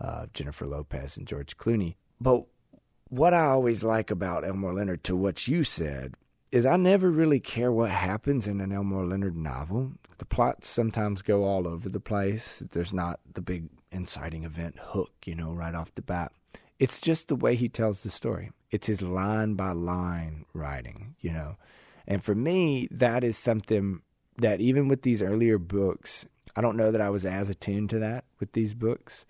uh, Jennifer Lopez and George Clooney. But what I always like about Elmore Leonard, to what you said, is I never really care what happens in an Elmore Leonard novel. The plots sometimes go all over the place. There's not the big inciting event hook, you know, right off the bat. It's just the way he tells the story. It's his line by line writing, you know. And for me, that is something that even with these earlier books, I don't know that I was as attuned to that with these books,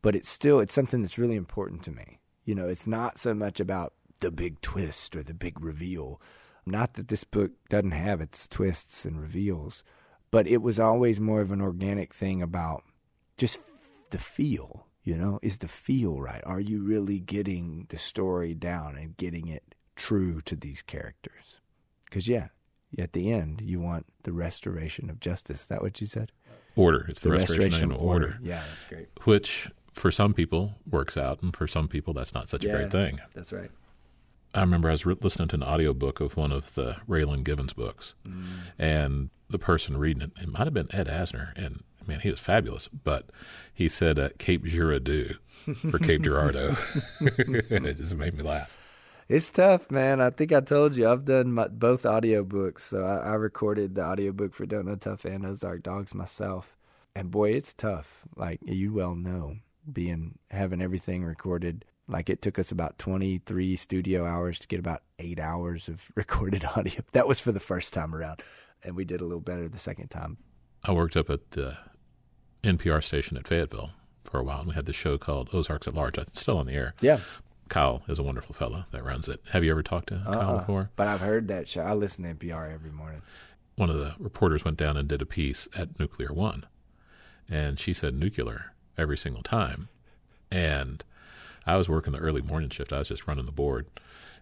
but it's still it's something that's really important to me. You know, it's not so much about the big twist or the big reveal. Not that this book doesn't have its twists and reveals, but it was always more of an organic thing about just the feel, you know, is the feel right? Are you really getting the story down and getting it true to these characters? Because, yeah, at the end, you want the restoration of justice. Is that what you said? Order. It's the, restoration, of order, Yeah, that's great. which for some people works out, and for some people that's not such a great thing. That's right. I remember I was re- listening to an audiobook of one of the Raylan Givens books, and the person reading it, it might have been Ed Asner, and man, he was fabulous. But he said uh, Cape Girardeau for Cape Girardeau. it just made me laugh. It's tough, man. I think I told you I've done my, both audiobooks. So I, I recorded the audiobook for Don't Know Tough and Ozark Dogs myself. And boy, it's tough. Like you well know, being having everything recorded. Like it took us about 23 studio hours to get about eight hours of recorded audio. That was for the first time around. And we did a little better the second time. I worked up at the NPR station at Fayetteville for a while, and we had this show called Ozarks at Large. It's still on the air. Yeah. Kyle is a wonderful fellow that runs it. Have you ever talked to Kyle Uh-uh. before? But I've heard that show. I listen to NPR every morning. one of the reporters went down and did a piece at Nuclear One, and she said nuclear every single time. And I was working the early morning shift. I was just running the board,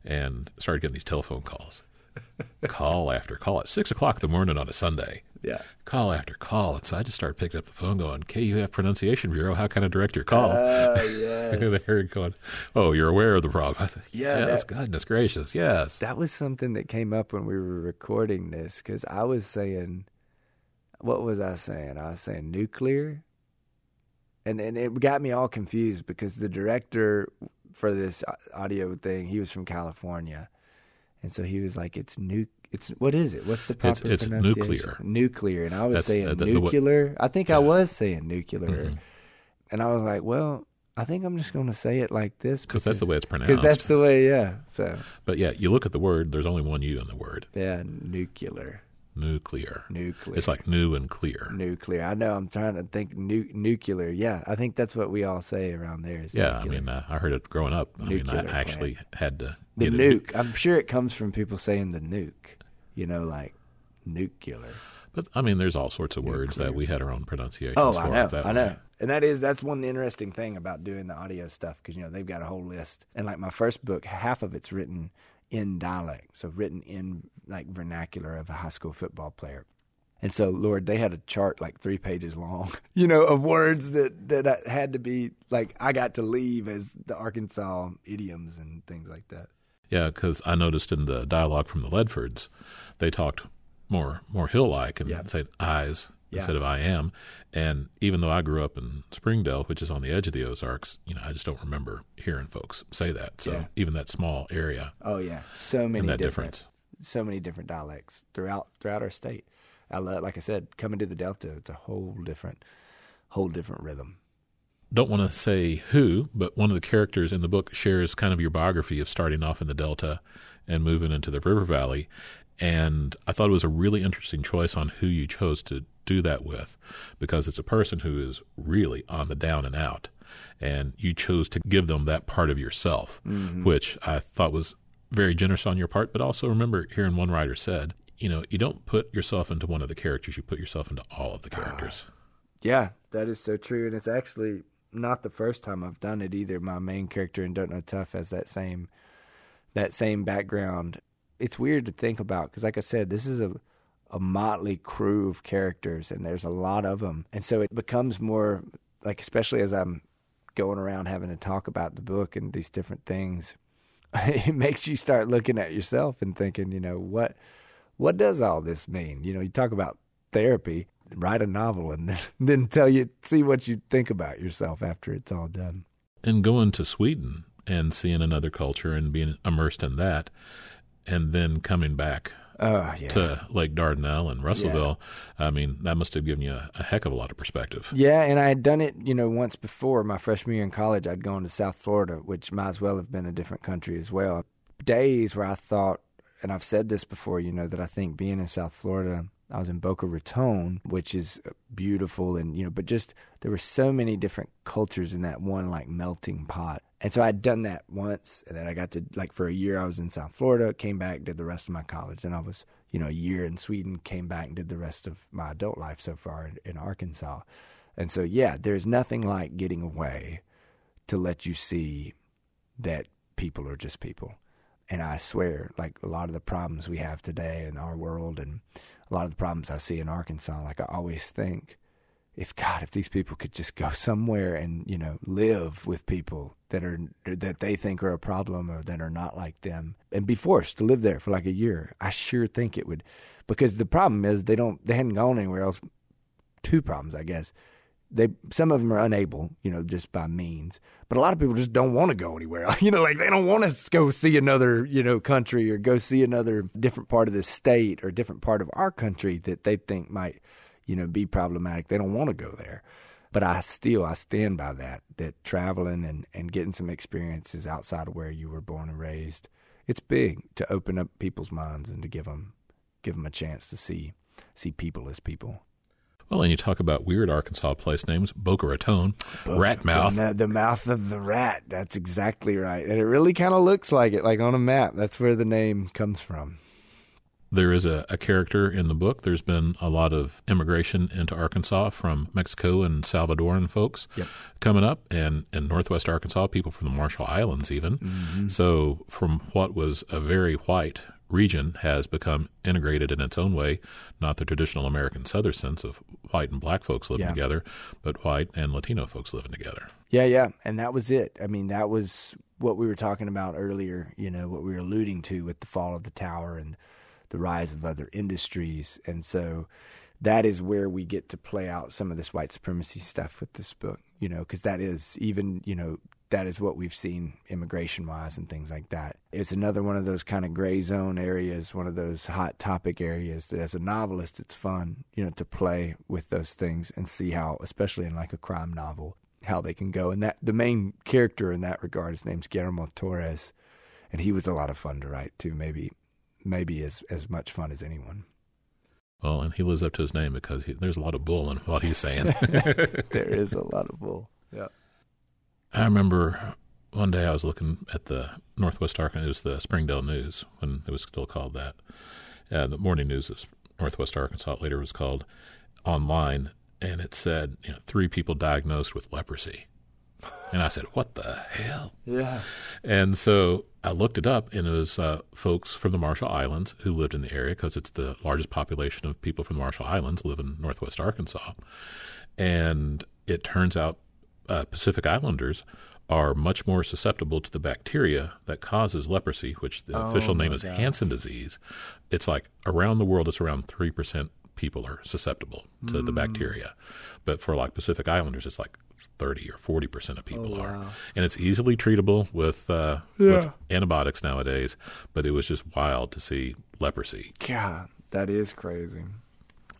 and started getting these telephone calls, call after call at six o'clock in the morning on a Sunday. Yeah. Call after call, and so I just started picking up the phone, going, "KUAF Pronunciation Bureau, how can I direct your call?" Oh, And yes. they're going, "Oh, you're aware of the problem." I said, Yeah, "Yes, that- goodness gracious, yes." That was something that came up when we were recording this because I was saying, what was I saying? I was saying nuclear, and and it got me all confused because the director for this audio thing he was from California, and so he was like, "It's nuke." It's what is it? What's the It's- proper it's pronunciation? nuclear. Nuclear, and I was That's- saying uh, the- the- nuclear. I think I was saying nuclear, Mhm. and I was like, "Well, I think I'm just going to say it like this Because that's the way it's pronounced. because that's the way." Yeah. So But yeah, you look at the word. There's only one U in the word. yeah, nuclear. Nuclear. Nuclear. It's like new and clear. nuclear. I know. I'm trying to think nu- nuclear. Yeah, I think that's what we all say around there. Yeah, I mean, uh, I heard it growing up. I mean, I Nuclear actually had to the nuke. I'm sure it comes from people saying the nuke. You know, like nuclear. But I mean, there's all sorts of words that we had our own pronunciations Oh, for. I know. I way. know. And that is that's one interesting thing about doing the audio stuff because you know they've got a whole list. And like my first book, half of it's written in dialect, so written in like vernacular of a high school football player. And so, Lord, they had a chart like three pages long, you know, of words that that had to be like I got to leave as the Arkansas idioms and things like that. Yeah, because I noticed in the dialogue from the Ledfords, they talked more more hill like and Yeah. said eyes Yeah. instead of I am. And even though I grew up in Springdale, which is on the edge of the Ozarks, you know, I just don't remember hearing folks say that. So Yeah. even that small area Oh yeah, so many and that different, difference. So many different dialects throughout throughout our state. I love, like I said, coming to the Delta, it's a whole different, whole different rhythm. Don't want to say who, but one of the characters in the book shares kind of your biography of starting off in the Delta and moving into the River Valley. And I thought it was a really interesting choice on who you chose to do that with because it's a person who is really on the down and out. And you chose to give them that part of yourself, mm-hmm. which I thought was very generous on your part. But also remember hearing one writer said, you know, you don't put yourself into one of the characters, you put yourself into all of the ah. characters. Yeah, that is so true, and it's actually not the first time I've done it either. My main character in Don't Know Tough has that same that same background. It's weird to think about because, like I said, this is a a motley crew of characters, and there's a lot of them, and so it becomes more like, especially as I'm going around having to talk about the book and these different things, it makes you start looking at yourself and thinking, you know, what what does all this mean? You know, you talk about therapy, write a novel, and then, then tell you see what you think about yourself after it's all done. and going to Sweden and seeing another culture and being immersed in that, and then coming back Oh yeah, to Lake Dardanelle and Russellville, I mean, that must have given you a, a heck of a lot of perspective. yeah. And I had done it, you know, once before. My freshman year in college, I'd gone to South Florida, which might as well have been a different country as well. Days where I thought, and I've said this before, you know, that I think being in South Florida. I was in Boca Raton, which is beautiful, and you know, but just there were so many different cultures in that one like melting pot. And so I'd done that once, and then I got to like for a year I was in South Florida, came back, did the rest of my college. and I was, you know, a year in Sweden, came back and did the rest of my adult life so far in, in Arkansas. And so yeah, there's nothing like getting away to let you see that people are just people. And I swear, like a lot of the problems we have today in our world and a lot of the problems I see in Arkansas, like I always think, if God, if these people could just go somewhere and you know live with people that are that they think are a problem or that are not like them, and be forced to live there for like a year, I sure think it would, because the problem is they don't they hadn't gone anywhere else. Two problems, I guess. They some of them are unable, you know, just by means, but a lot of people just don't want to go anywhere. You know, like they don't want to go see another, you know, country or go see another different part of the state or different part of our country that they think might you know, be problematic. They don't want to go there. But I still I stand by that that traveling and and getting some experiences outside of where you were born and raised, it's big to open up people's minds and to give them give them a chance to see see people as people. Well, and you talk about weird Arkansas place names, Boca Raton, Rat Mouth. The, the mouth of the rat. That's exactly right. And it really kind of looks like it, like on a map. That's where the name comes from. There is a, a character in the book. There's been a lot of immigration into Arkansas from Mexico and Salvadoran folks Yep. coming up, and in northwest Arkansas, people from the Marshall Islands, even. Mm-hmm. So, from what was a very white region, has become integrated in its own way, not the traditional American Southern sense of white and black folks living Yeah. together, but white and Latino folks living together. Yeah, yeah. And that was it. I mean, that was what we were talking about earlier, you know, what we were alluding to with the fall of the tower and the rise of other industries. And so that is where we get to play out some of this white supremacy stuff with this book, you know, because that is even, you know, that is what we've seen immigration wise and things like that. It's another one of those kind of gray zone areas, one of those hot topic areas that as a novelist, it's fun, you know, to play with those things and see how, especially in like a crime novel, how they can go. And that the main character in that regard, his name's Guillermo Torres, and he was a lot of fun to write too. Maybe, maybe as as much fun as anyone. Well, and he lives up to his name because he, there's a lot of bull in what he's saying. there is a lot of bull. Yeah. I remember one day I was looking at the Northwest Arkansas, it was the Springdale News when it was still called that. Uh, the morning news of Northwest Arkansas later was called online. and it said, you know, three people diagnosed with leprosy. And I said, "What the hell?" Yeah. And so I looked it up, and it was uh, folks from the Marshall Islands who lived in the area because it's the largest population of people from the Marshall Islands live in Northwest Arkansas. And it turns out uh, Pacific Islanders are much more susceptible to the bacteria that causes leprosy, which the Oh, official name is God. Hansen disease. It's like around the world, it's around 3% people are susceptible to Mm. the bacteria. But for like Pacific Islanders, it's like 30 or 40% of people Oh, are. And it's easily treatable with, uh, with antibiotics nowadays, but it was just wild to see leprosy. God, that is crazy.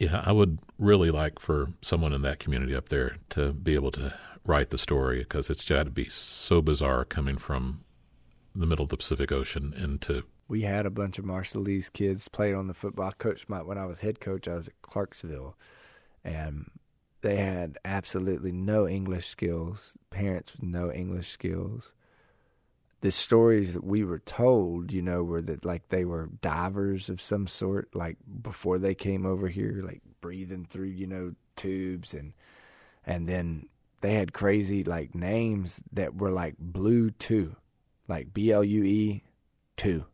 Yeah, I would really like for someone in that community up there to be able to write the story because it's got to be so bizarre coming from the middle of the Pacific Ocean into We had a bunch of Marshallese kids played on the football. Coach my when I was head coach, I was at Clarksville, and they had absolutely no English skills. Parents with no English skills. The stories that we were told, you know, were that like they were divers of some sort, like before they came over here, like breathing through, you know, tubes and and then they had crazy like names that were like blue two, like B L U E two.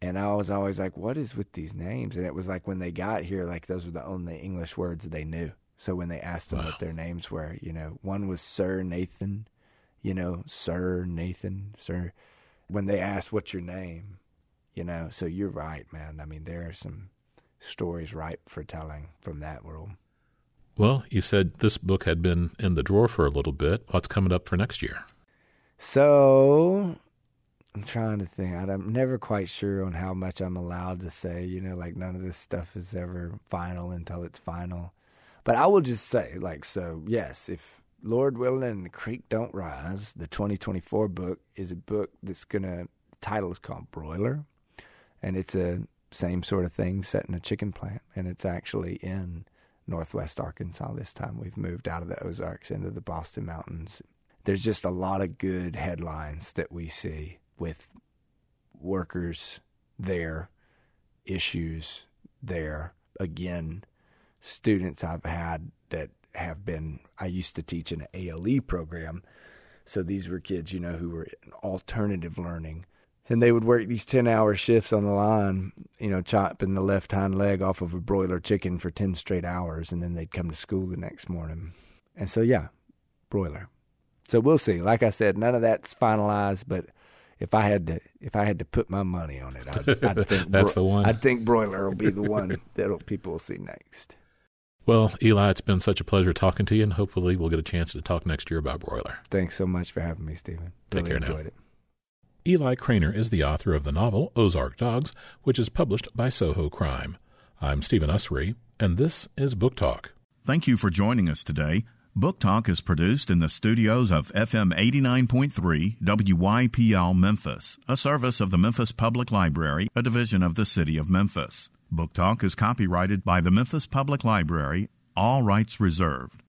And I was always like, what is with these names? And it was like when they got here, like those were the only English words they knew. So when they asked them Wow. what their names were, you know, one was Sir Nathan, you know, Sir Nathan, Sir. When they asked, what's your name? You know, so you're right, man. I mean, there are some stories ripe for telling from that world. Well, you said this book had been in the drawer for a little bit. What's coming up for next year? So I'm trying to think. I'm never quite sure on how much I'm allowed to say. You know, like none of this stuff is ever final until it's final. But I will just say, like, so yes, if Lord willing and the creek don't rise, the 2024 book is a book that's gonna. The title is called Broiler, and it's a same sort of thing set in a chicken plant, and it's actually in Northwest Arkansas this time. We've moved out of the Ozarks into the Boston Mountains there's just a lot of good headlines that we see with workers there, issues there. Again, students I've had that have been, I used to teach in an ALE program. So these were kids, you know, who were in alternative learning. And they would work these 10 hour shifts on the line, you know, chopping the left hind leg off of a broiler chicken for 10 straight hours. And then they'd come to school the next morning. And so, yeah, broiler. So we'll see. Like I said, none of that's finalized, but if I had to, if I had to put my money on it, I'd, I'd think That's the one. I'd think broiler will be the one that people will see next. Well, Eli, it's been such a pleasure talking to you, and hopefully we'll get a chance to talk next year about broiler. Thanks so much for having me, Stephen. Take Really care now. enjoyed it. Eli Cranor is the author of the novel Ozark Dogs, which is published by Soho Crime. I'm Stephen Usery, and this is Book Talk. Thank you for joining us today. Book Talk is produced in the studios of FM 89.3 WYPL Memphis, a service of the Memphis Public Library, a division of the City of Memphis. Book Talk is copyrighted by the Memphis Public Library, all rights reserved.